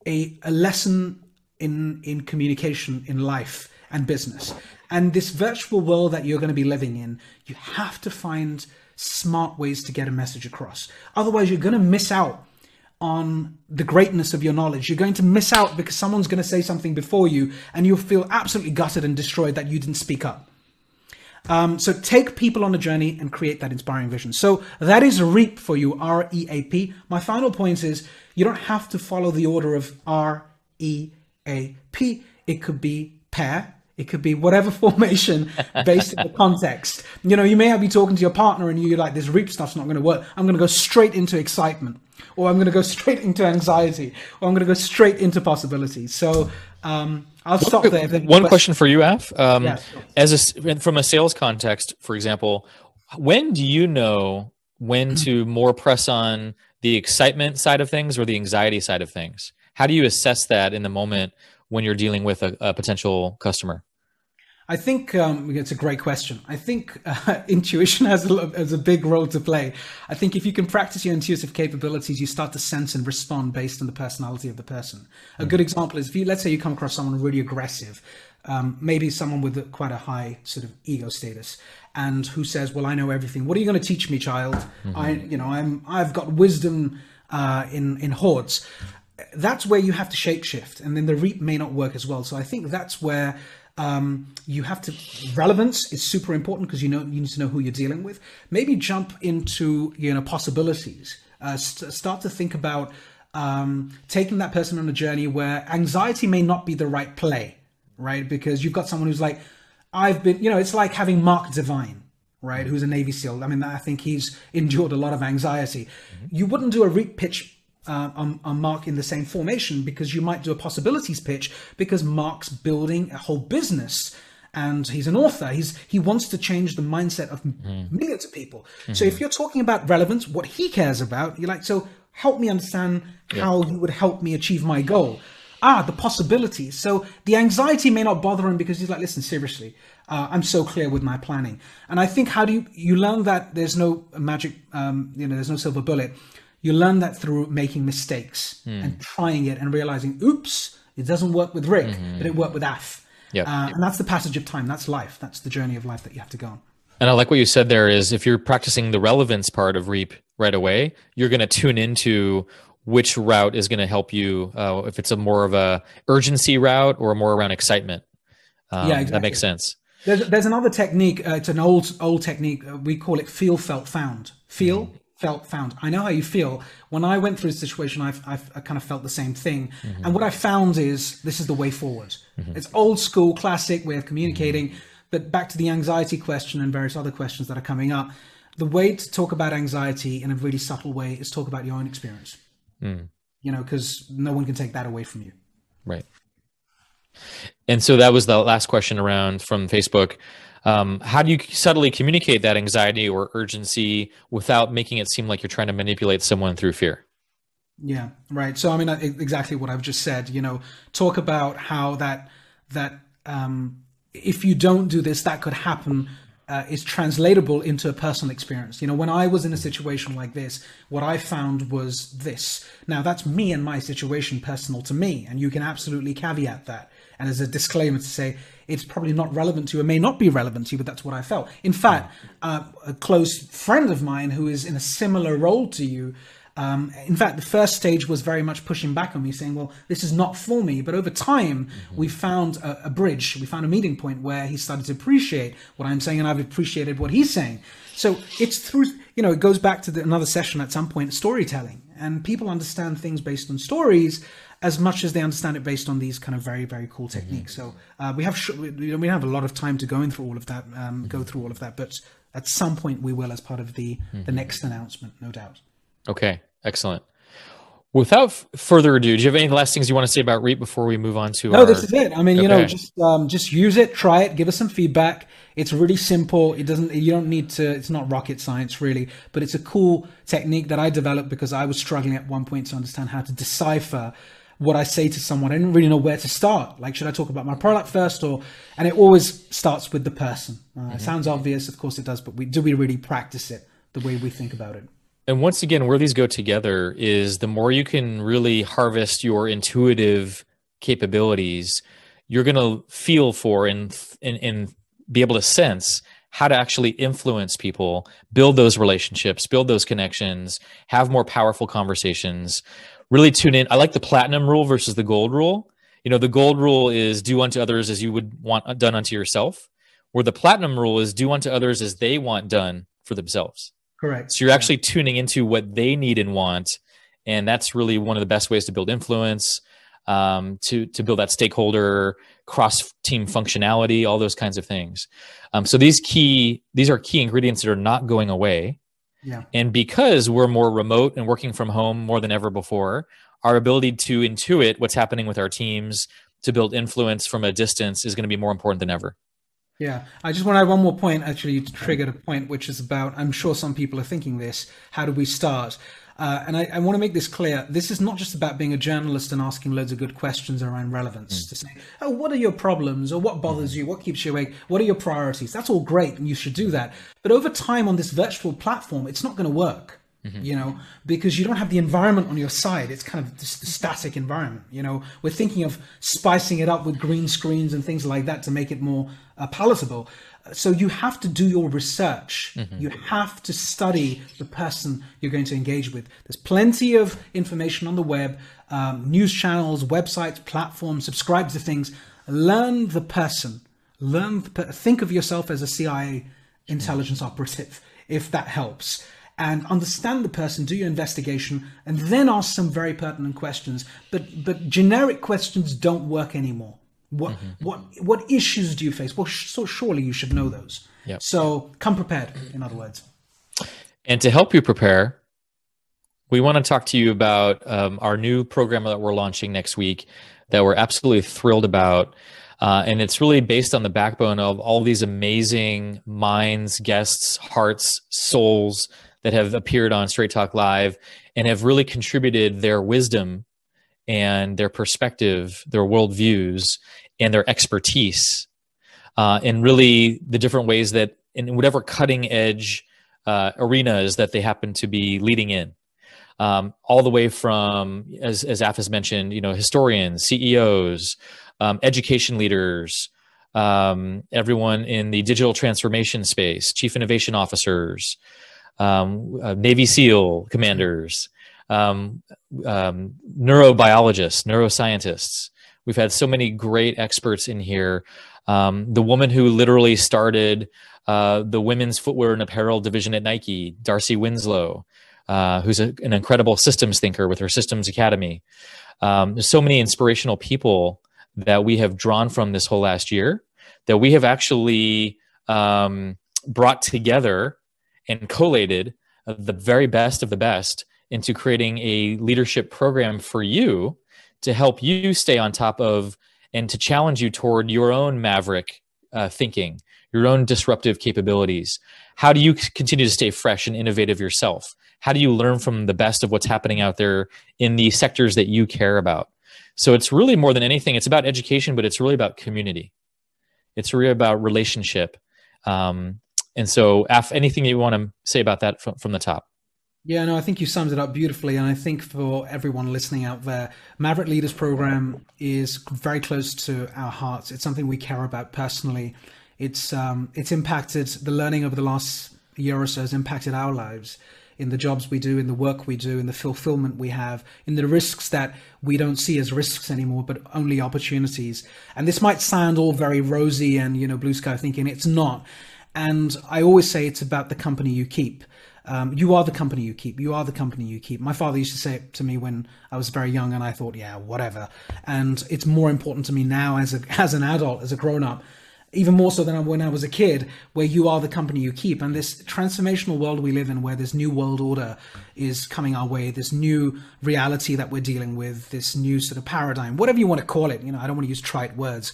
a, a lesson in, in communication in life and business. And this virtual world that you're going to be living in, you have to find smart ways to get a message across. Otherwise, you're going to miss out on the greatness of your knowledge. You're going to miss out because someone's going to say something before you and you'll feel absolutely gutted and destroyed that you didn't speak up. Um, so take people on a journey and create that inspiring vision. So that is REAP for you, R E A P. My final point is you don't have to follow the order of R E A P. It could be pair. It could be whatever formation based in the context. You know, you may be talking to your partner and you're like, this REAP stuff's not going to work. I'm going to go straight into excitement or I'm going to go straight into anxiety, or I'm going to go straight into possibilities. So um, I'll stop there. One question for you, Af. Um, yeah, sure. As a, from a sales context, for example, when do you know when to more press on the excitement side of things or the anxiety side of things? How do you assess that in the moment when you're dealing with a, a potential customer? I think um, it's a great question. I think uh, intuition has a, has a big role to play. I think if you can practice your intuitive capabilities, you start to sense and respond based on the personality of the person. A good example is if you, let's say you come across someone really aggressive, um, maybe someone with a, quite a high sort of ego status, and who says, "Well, I know everything. What are you going to teach me, child? Mm-hmm. I, you know, I'm I've got wisdom uh, in in hordes." That's where you have to shapeshift, and then the reap may not work as well. So I think that's where um, you have to relevance is super important because you know you need to know who you're dealing with. Maybe jump into you know possibilities. Uh, st- start to think about um, taking that person on a journey where anxiety may not be the right play, right? Because you've got someone who's like, I've been, you know, it's like having Mark Divine, right? Who's a Navy SEAL. I mean, I think he's endured a lot of anxiety. Mm-hmm. You wouldn't do a reap pitch uh, on, on Mark in the same formation because you might do a possibilities pitch because Mark's building a whole business and he's an author. He's he wants to change the mindset of mm. millions of people. Mm-hmm. So if you're talking about relevance, what he cares about, you're like, so help me understand how yeah. you would help me achieve my goal. Ah, the possibilities. So the anxiety may not bother him because he's like, listen, seriously, uh, I'm so clear with my planning. And I think how do you you learn that there's no magic, um, you know, there's no silver bullet you learn that through making mistakes mm. and trying it and realizing, oops, it doesn't work with Rick, mm-hmm. but it worked with Af. Yep. Uh, and that's the passage of time. That's life. That's the journey of life that you have to go on. And I like what you said there is if you're practicing the relevance part of Reap right away, you're going to tune into which route is going to help you. Uh, if it's a more of a urgency route or more around excitement. Um, yeah, exactly. that makes sense. There's, there's another technique. Uh, it's an old old technique. Uh, we call it feel, felt, found. Feel, mm felt found. I know how you feel. When I went through a situation, I've, I've I kind of felt the same thing. Mm-hmm. And what I found is this is the way forward. Mm-hmm. It's old school, classic way of communicating. Mm-hmm. But back to the anxiety question and various other questions that are coming up. The way to talk about anxiety in a really subtle way is talk about your own experience. Mm. You know, because no one can take that away from you. Right. And so that was the last question around from Facebook. Um, how do you subtly communicate that anxiety or urgency without making it seem like you're trying to manipulate someone through fear? Yeah, right. So I mean, exactly what I've just said. You know, talk about how that that um, if you don't do this, that could happen. Uh, is translatable into a personal experience. You know, when I was in a situation like this, what I found was this. Now, that's me and my situation personal to me, and you can absolutely caveat that. And as a disclaimer to say, it's probably not relevant to you. It may not be relevant to you, but that's what I felt. In fact, uh, a close friend of mine who is in a similar role to you. Um, in fact, the first stage was very much pushing back on me, saying, "Well, this is not for me." But over time, mm-hmm. we found a, a, bridge. We found a meeting point where he started to appreciate what I'm saying, and I've appreciated what he's saying. So it's through, you know, it goes back to the, another session at some point, storytelling, and people understand things based on stories as much as they understand it based on these kind of very very cool mm-hmm. techniques. Mm-hmm. So uh, we have sh- we, we have a lot of time to go in through all of that, um, mm-hmm. go through all of that, but at some point we will as part of the mm-hmm. the next announcement, no doubt. Okay, excellent. Without f- further ado, do you have any last things you want to say about Reap before we move on to? No, our... this is it. I mean, okay. you know, just um, just use it, try it, give us some feedback. It's really simple. It doesn't. You don't need to. It's not rocket science, really, but it's a cool technique that I developed because I was struggling at one point to understand how to decipher what I say to someone. I didn't really know where to start. Like, should I talk about my product first, or? And it always starts with the person. Uh, mm-hmm. It sounds obvious, of course it does, but we do we really practice it the way we think about it? And once again, where these go together is the more you can really harvest your intuitive capabilities, you're going to feel for and, and and be able to sense how to actually influence people, build those relationships, build those connections, have more powerful conversations really tune in. I like the platinum rule versus the gold rule. You know, the gold rule is do unto others as you would want done unto yourself, where the platinum rule is do unto others as they want done for themselves. Correct. So you're actually tuning into what they need and want, and that's really one of the best ways to build influence, um, to to build that stakeholder cross team functionality, all those kinds of things. Um, so these key these are key ingredients that are not going away. Yeah. And because we're more remote and working from home more than ever before, our ability to intuit what's happening with our teams to build influence from a distance is going to be more important than ever. Yeah, I just want to add one more point. Actually, you triggered a point which is about. I'm sure some people are thinking this. How do we start? Uh, and I, I want to make this clear. This is not just about being a journalist and asking loads of good questions around relevance. Mm. To say, oh, what are your problems, or what bothers mm. you, what keeps you awake, what are your priorities? That's all great, and you should do that. But over time on this virtual platform, it's not going to work. Mm-hmm. You know, because you don't have the environment on your side. It's kind of just a static environment. You know, we're thinking of spicing it up with green screens and things like that to make it more uh, palatable so you have to do your research. Mm-hmm. You have to study the person you're going to engage with. There's plenty of information on the web, um, news channels, websites, platforms. Subscribe to things. Learn the person. Learn. The, think of yourself as a CIA intelligence operative, if that helps. And understand the person, do your investigation, and then ask some very pertinent questions. But but generic questions don't work anymore. What mm-hmm. what what issues do you face? Well, sh- so surely you should know those. Yep. So come prepared. In other words. And to help you prepare, we want to talk to you about um, our new program that we're launching next week that we're absolutely thrilled about. Uh, and it's really based on the backbone of all these amazing minds, guests, hearts, souls that have appeared on Straight Talk Live and have really contributed their wisdom and their perspective, their worldviews, and their expertise uh, in really the different ways that in whatever cutting edge uh, arenas that they happen to be leading in. Um, all the way from, as, as Af has mentioned, you know, historians, CEOs, um, education leaders, um, everyone in the digital transformation space, chief innovation officers, um, uh, Navy SEAL commanders, um, um, neurobiologists, neuroscientists, We've had so many great experts in here. Um, the woman who literally started uh, the women's footwear and apparel division at Nike, Darcy Winslow, uh, who's a, an incredible systems thinker with her Systems Academy. Um, so many inspirational people that we have drawn from this whole last year that we have actually um, brought together and collated the very best of the best into creating a leadership program for you to help you stay on top of and to challenge you toward your own maverick uh, thinking, your own disruptive capabilities. How do you continue to stay fresh and innovative yourself? How do you learn from the best of what's happening out there in the sectors that you care about? So it's really more than anything, it's about education, but it's really about community. It's really about relationship. Um, and so, anything you want to say about that from, from the top? Yeah, no, I think you summed it up beautifully. And I think for everyone listening out there, Maverick Leaders Program is very close to our hearts. It's something we care about personally. It's um, it's impacted the learning over the last year or so has impacted our lives in the jobs we do, in the work we do, in the fulfillment we have, in the risks that we don't see as risks anymore, but only opportunities. And this might sound all very rosy and you know blue sky thinking. It's not. And I always say it's about the company you keep. Um, you are the company you keep. You are the company you keep. My father used to say it to me when I was very young, and I thought, yeah, whatever. And it's more important to me now as a as an adult, as a grown up, even more so than when I was a kid, where you are the company you keep. And this transformational world we live in, where this new world order is coming our way, this new reality that we're dealing with, this new sort of paradigm, whatever you want to call it. You know, I don't want to use trite words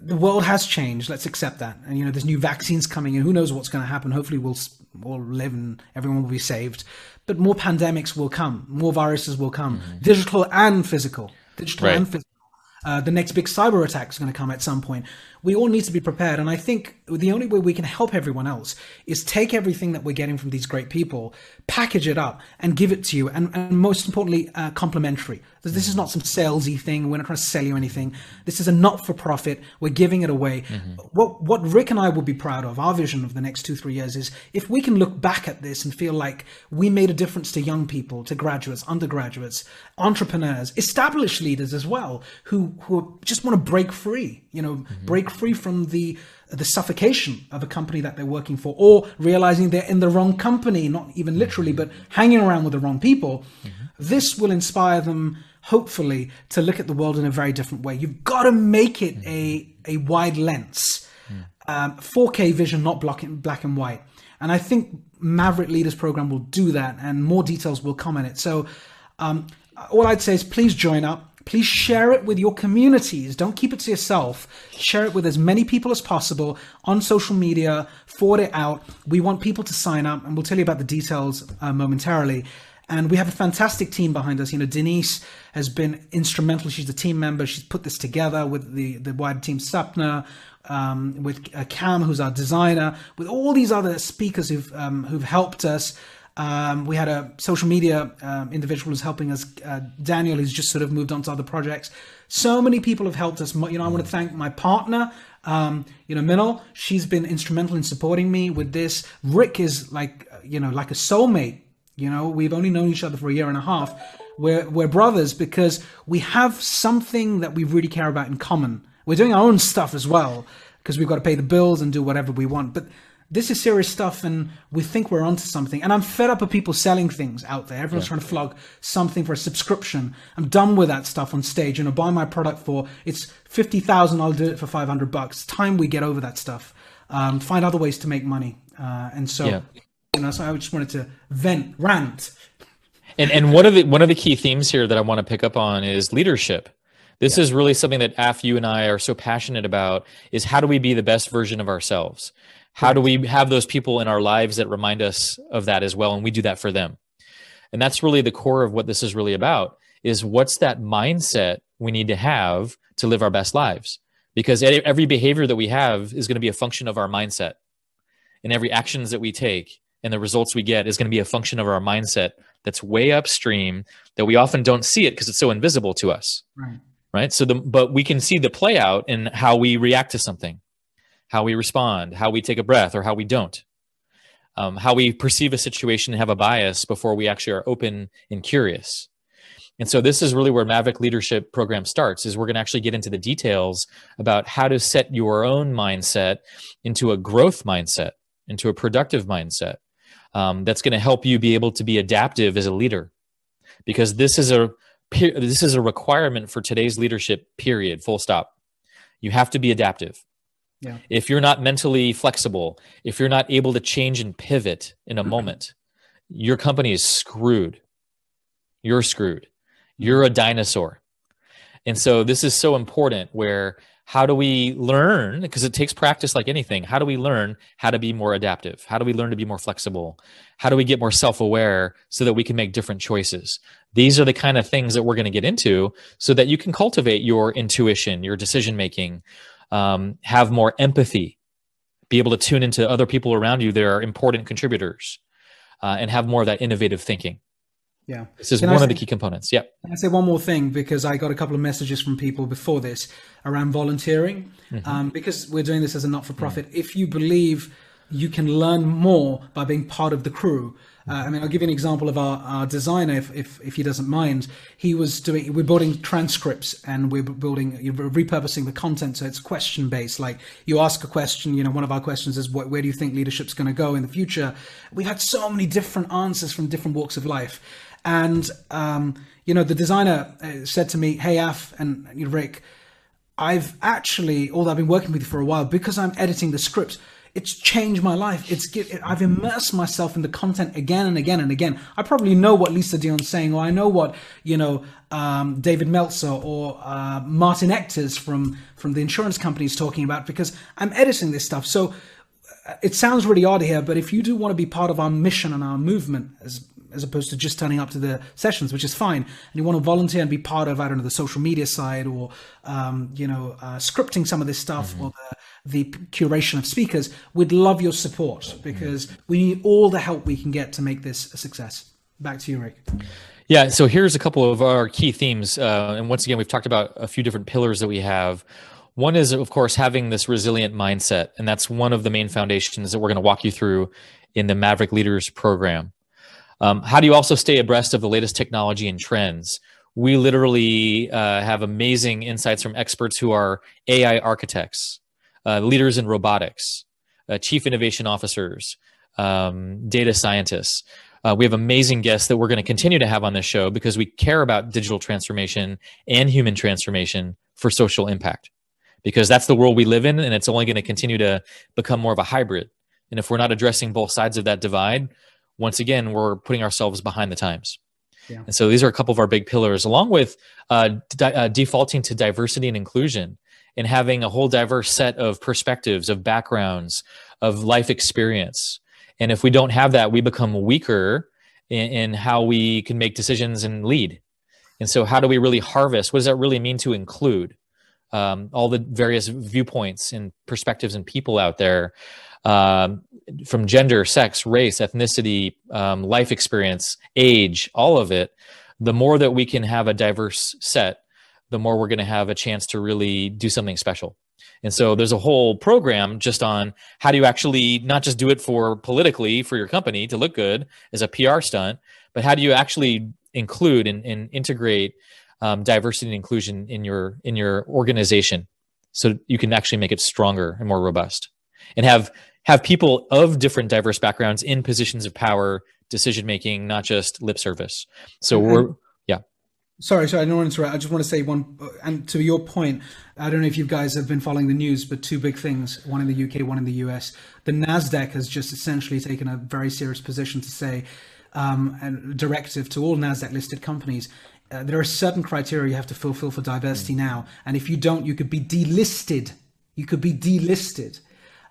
the world has changed. Let's accept that. And you know, there's new vaccines coming in. Who knows what's going to happen? Hopefully, we'll all live and everyone will be saved. But more pandemics will come. More viruses will come. Mm-hmm. Digital and physical. Digital right. and physical. Uh, the next big cyber attack is going to come at some point. We all need to be prepared. And I think the only way we can help everyone else is take everything that we're getting from these great people, package it up, and give it to you. And, and most importantly, uh, complimentary. This is not some salesy thing. We're not trying to sell you anything. This is a not for profit. We're giving it away. Mm-hmm. What what Rick and I will be proud of, our vision of the next two three years is if we can look back at this and feel like we made a difference to young people, to graduates, undergraduates, entrepreneurs, established leaders as well, who who just want to break free. You know, mm-hmm. break free from the the suffocation of a company that they're working for, or realizing they're in the wrong company, not even literally, mm-hmm. but hanging around with the wrong people. Mm-hmm. This will inspire them hopefully to look at the world in a very different way. You've got to make it a a wide lens, um, 4K vision, not black and, black and white. And I think Maverick Leaders Program will do that, and more details will come in it. So, um, all I'd say is please join up. Please share it with your communities. Don't keep it to yourself. Share it with as many people as possible on social media. Forward it out. We want people to sign up, and we'll tell you about the details uh, momentarily. And we have a fantastic team behind us. You know, Denise has been instrumental. She's a team member. She's put this together with the, the wider team, Sapna, um, with uh, Cam, who's our designer, with all these other speakers who've, um, who've helped us. Um, we had a social media um, individual who's helping us, uh, Daniel, who's just sort of moved on to other projects. So many people have helped us. You know, I want to thank my partner, um, you know, Minal. She's been instrumental in supporting me with this. Rick is like, you know, like a soulmate. You know, we've only known each other for a year and a half. We're, we're brothers because we have something that we really care about in common. We're doing our own stuff as well because we've got to pay the bills and do whatever we want. But this is serious stuff and we think we're onto something. And I'm fed up of people selling things out there. Everyone's yeah. trying to flog something for a subscription. I'm done with that stuff on stage. You know, buy my product for it's 50,000. I'll do it for 500 bucks. Time we get over that stuff. Um, find other ways to make money. Uh, and so, yeah. Know, so I just wanted to vent, rant. And, and one of the, one of the key themes here that I want to pick up on is leadership. This yeah. is really something that Af, you and I are so passionate about is how do we be the best version of ourselves? How do we have those people in our lives that remind us of that as well? And we do that for them. And that's really the core of what this is really about is what's that mindset we need to have to live our best lives? Because every behavior that we have is going to be a function of our mindset. And every actions that we take and the results we get is going to be a function of our mindset that's way upstream that we often don't see it because it's so invisible to us. Right. Right. So the but we can see the play out in how we react to something how we respond, how we take a breath or how we don't, um, how we perceive a situation and have a bias before we actually are open and curious. And so this is really where Maverick Leadership Program starts is we're going to actually get into the details about how to set your own mindset into a growth mindset, into a productive mindset. Um, that's going to help you be able to be adaptive as a leader because this is a this is a requirement for today's leadership period full stop you have to be adaptive yeah. If you're not mentally flexible, if you're not able to change and pivot in a mm-hmm. moment, your company is screwed. You're screwed. You're a dinosaur. And so this is so important where how do we learn because it takes practice like anything. How do we learn how to be more adaptive? How do we learn to be more flexible? How do we get more self-aware so that we can make different choices? These are the kind of things that we're going to get into so that you can cultivate your intuition your decision making um, have more empathy, be able to tune into other people around you that are important contributors, uh, and have more of that innovative thinking. Yeah. This is Can one say, of the key components. Yeah. Can I say one more thing? Because I got a couple of messages from people before this around volunteering. Mm-hmm. Um, because we're doing this as a not for profit. Mm-hmm. If you believe you can learn more by being part of the crew, uh, I mean, I'll give you an example of our, our designer, if, if, if he doesn't mind. He was doing, we're building transcripts and we're building, we're repurposing the content so it's question based. Like you ask a question, you know, one of our questions is, what, where do you think leadership's going to go in the future? We've had so many different answers from different walks of life. And, um, you know, the designer uh, said to me, Hey, Af and Rick, I've actually, although I've been working with you for a while, because I'm editing the scripts, it's changed my life. It's I've immersed myself in the content again and again and again. I probably know what Lisa Dion's saying, or I know what you know um, David Meltzer or uh, Martin Ectors from from the insurance company is talking about because I'm editing this stuff. So uh, it sounds really odd here, but if you do want to be part of our mission and our movement as as opposed to just turning up to the sessions, which is fine. And you want to volunteer and be part of, I don't know, the social media side or, um, you know, uh, scripting some of this stuff mm-hmm. or the, the curation of speakers, we'd love your support because we need all the help we can get to make this a success. Back to you, Rick. Yeah, so here's a couple of our key themes. Uh, and once again, we've talked about a few different pillars that we have. One is, of course, having this resilient mindset. And that's one of the main foundations that we're going to walk you through in the Maverick Leaders program. Um, how do you also stay abreast of the latest technology and trends? We literally uh, have amazing insights from experts who are AI architects, uh, leaders in robotics, uh, chief innovation officers, um, data scientists. Uh, we have amazing guests that we're going to continue to have on this show because we care about digital transformation and human transformation for social impact because that's the world we live in and it's only going to continue to become more of a hybrid. And if we're not addressing both sides of that divide, once again, we're putting ourselves behind the times. Yeah. And so these are a couple of our big pillars, along with uh, di- uh, defaulting to diversity and inclusion and having a whole diverse set of perspectives, of backgrounds, of life experience. And if we don't have that, we become weaker in, in how we can make decisions and lead. And so, how do we really harvest? What does that really mean to include um, all the various viewpoints and perspectives and people out there um, from gender, sex, race, ethnicity, um, life experience, age, all of it? The more that we can have a diverse set, the more we're going to have a chance to really do something special. And so there's a whole program just on how do you actually not just do it for politically for your company to look good as a PR stunt, but how do you actually include and, and integrate um, diversity and inclusion in your in your organization so you can actually make it stronger and more robust and have have people of different diverse backgrounds in positions of power decision making not just lip service so mm-hmm. we're yeah. Sorry, sorry, I don't want to interrupt. I just want to say one, and to your point, I don't know if you guys have been following the news, but two big things: one in the UK, one in the US. The Nasdaq has just essentially taken a very serious position to say, um, a directive to all Nasdaq-listed companies. Uh, there are certain criteria you have to fulfill for diversity now, and if you don't, you could be delisted. You could be delisted.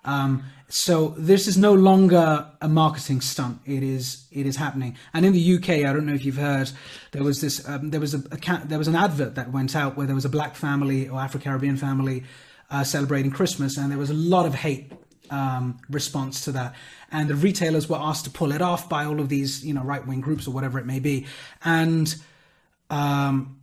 Um, so this is no longer a marketing stunt. It is it is happening. And in the UK, I don't know if you've heard, there was this um, there was a, a, there was an advert that went out where there was a black family or Afro Caribbean family uh, celebrating Christmas, and there was a lot of hate um, response to that. And the retailers were asked to pull it off by all of these you know right wing groups or whatever it may be, and um,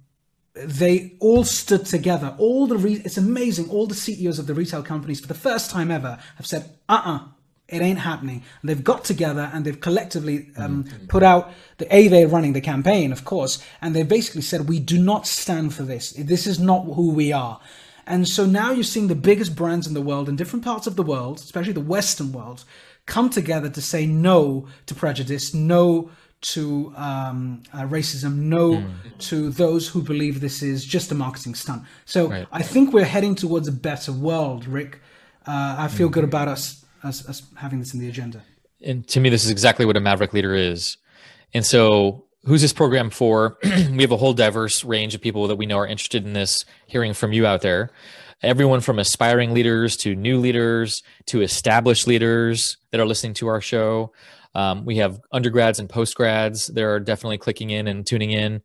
they all stood together. All the re- it's amazing. All the CEOs of the retail companies, for the first time ever, have said, "Uh, uh it ain't happening." And they've got together and they've collectively um, mm-hmm. put out the a they're running the campaign, of course, and they basically said, "We do not stand for this. This is not who we are." And so now you're seeing the biggest brands in the world in different parts of the world, especially the Western world, come together to say no to prejudice, no to um, uh, racism, no mm. to those who believe this is just a marketing stunt. So right. I think we're heading towards a better world, Rick. Uh, I feel mm. good about us, us, us having this in the agenda. And to me, this is exactly what a maverick leader is. And so, who's this program for? we have a whole diverse range of people that we know are interested in this. Hearing from you out there, everyone from aspiring leaders to new leaders to established leaders that are listening to our show. Um, we have undergrads and postgrads that are definitely clicking in and tuning in.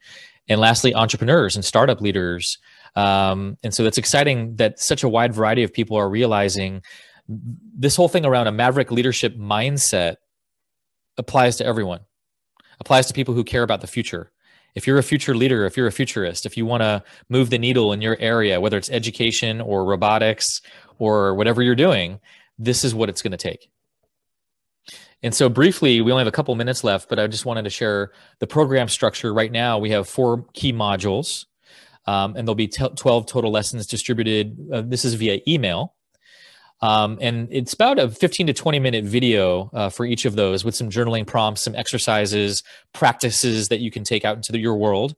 And lastly, entrepreneurs and startup leaders. Um, and so that's exciting that such a wide variety of people are realizing this whole thing around a maverick leadership mindset applies to everyone, applies to people who care about the future. If you're a future leader, if you're a futurist, if you want to move the needle in your area, whether it's education or robotics or whatever you're doing, this is what it's going to take. And so, briefly, we only have a couple minutes left, but I just wanted to share the program structure. Right now, we have four key modules, um, and there'll be t- 12 total lessons distributed. Uh, this is via email. Um, and it's about a 15 to 20 minute video uh, for each of those with some journaling prompts, some exercises, practices that you can take out into the, your world.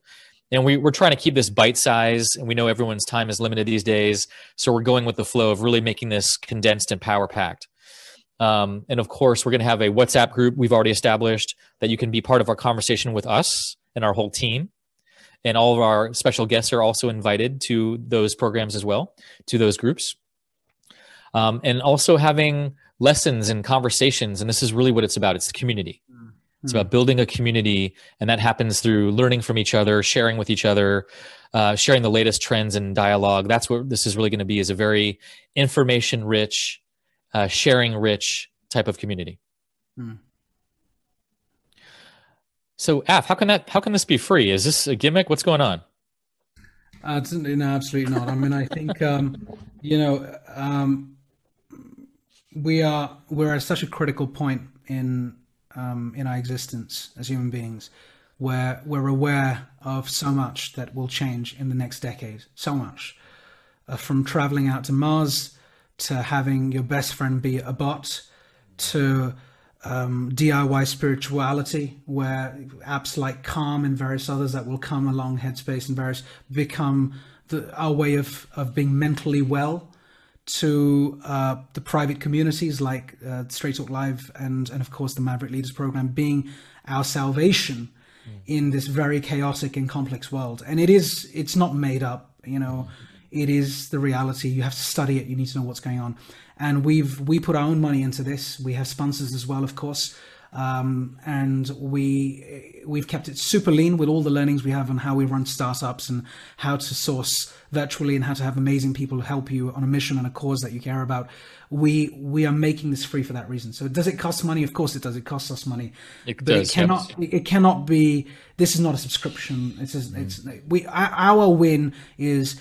And we, we're trying to keep this bite size, and we know everyone's time is limited these days. So we're going with the flow of really making this condensed and power packed. Um, and of course, we're going to have a WhatsApp group we've already established that you can be part of our conversation with us and our whole team. And all of our special guests are also invited to those programs as well, to those groups. Um, and also having lessons and conversations. And this is really what it's about it's the community. Mm-hmm. It's about building a community, and that happens through learning from each other, sharing with each other, uh, sharing the latest trends and dialogue. That's what this is really going to be: is a very information-rich uh, sharing rich type of community. Hmm. So, Af, how can that? How can this be free? Is this a gimmick? What's going on? Uh, no, absolutely not. I mean, I think um, you know um, we are we're at such a critical point in um, in our existence as human beings, where we're aware of so much that will change in the next decade. So much, uh, from traveling out to Mars to having your best friend be a bot to um, DIY spirituality, where apps like Calm and various others that will come along, Headspace and various, become the, our way of, of being mentally well, to uh, the private communities like uh, Straight Talk Live and, and, of course, the Maverick Leaders Program being our salvation mm. in this very chaotic and complex world. And it is, it's not made up, you know. Mm it is the reality. You have to study it. You need to know what's going on. And we've we put our own money into this. We have sponsors as well, of course. Um, and we we've kept it super lean with all the learnings we have on how we run startups and how to source virtually and how to have amazing people help you on a mission and a cause that you care about. We we are making this free for that reason. So does it cost money? Of course it does. It costs us money, it but does, it cannot yes. it cannot be. This is not a subscription. It's just, it's we our win is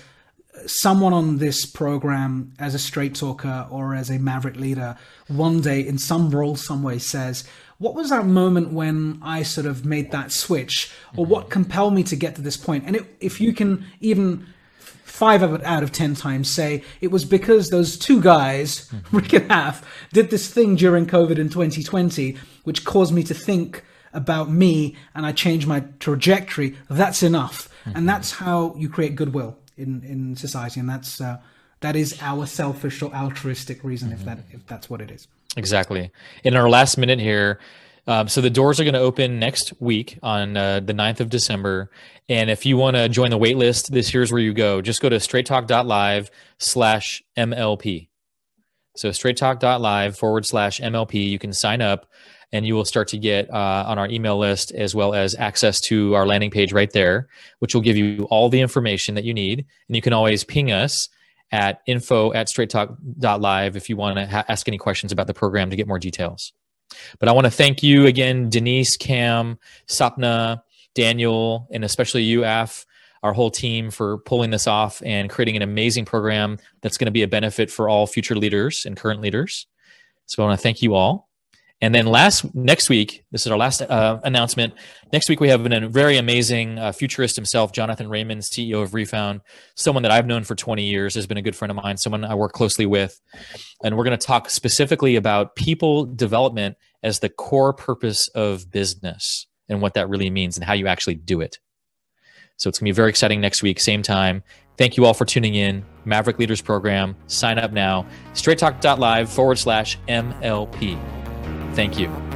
someone on this program as a straight talker or as a maverick leader one day in some role some way says what was that moment when i sort of made that switch or what mm-hmm. compelled me to get to this point? And it, if you can even five of it out of ten times say it was because those two guys mm-hmm. rick and Af did this thing during covid in 2020 which caused me to think about me and i changed my trajectory. That's enough. And mm-hmm. that's how you create goodwill in in society, and that's uh, that is our selfish or altruistic reason, if that if that's what it is. Exactly. In our last minute here, um, so the doors are going to open next week on uh, the 9th of December. And if you want to join the waitlist, this here's where you go. Just go to straighttalk.live slash MLP. So straighttalk.live forward slash MLP. You can sign up and you will start to get uh, on our email list as well as access to our landing page right there, which will give you all the information that you need. And you can always ping us at info at straighttalk.live if you want to ha- ask any questions about the program to get more details. But I want to thank you again, Denise, Cam, Sapna, Daniel, and especially you, Af, our whole team for pulling this off and creating an amazing program that's going to be a benefit for all future leaders and current leaders. So I want to thank you all. And then last next week, this is our last uh, announcement. Next week we have a very amazing uh, futurist himself, Jonathan Raymond, CEO of Refound, someone that I've known for 20 years, has been a good friend of mine, someone I work closely with, and we're going to talk specifically about people development as the core purpose of business and what that really means and how you actually do it. So it's going to be very exciting next week, same time. Thank you all for tuning in. Maverick Leaders Program. Sign up now. StraightTalk.live forward slash MLP. Thank you.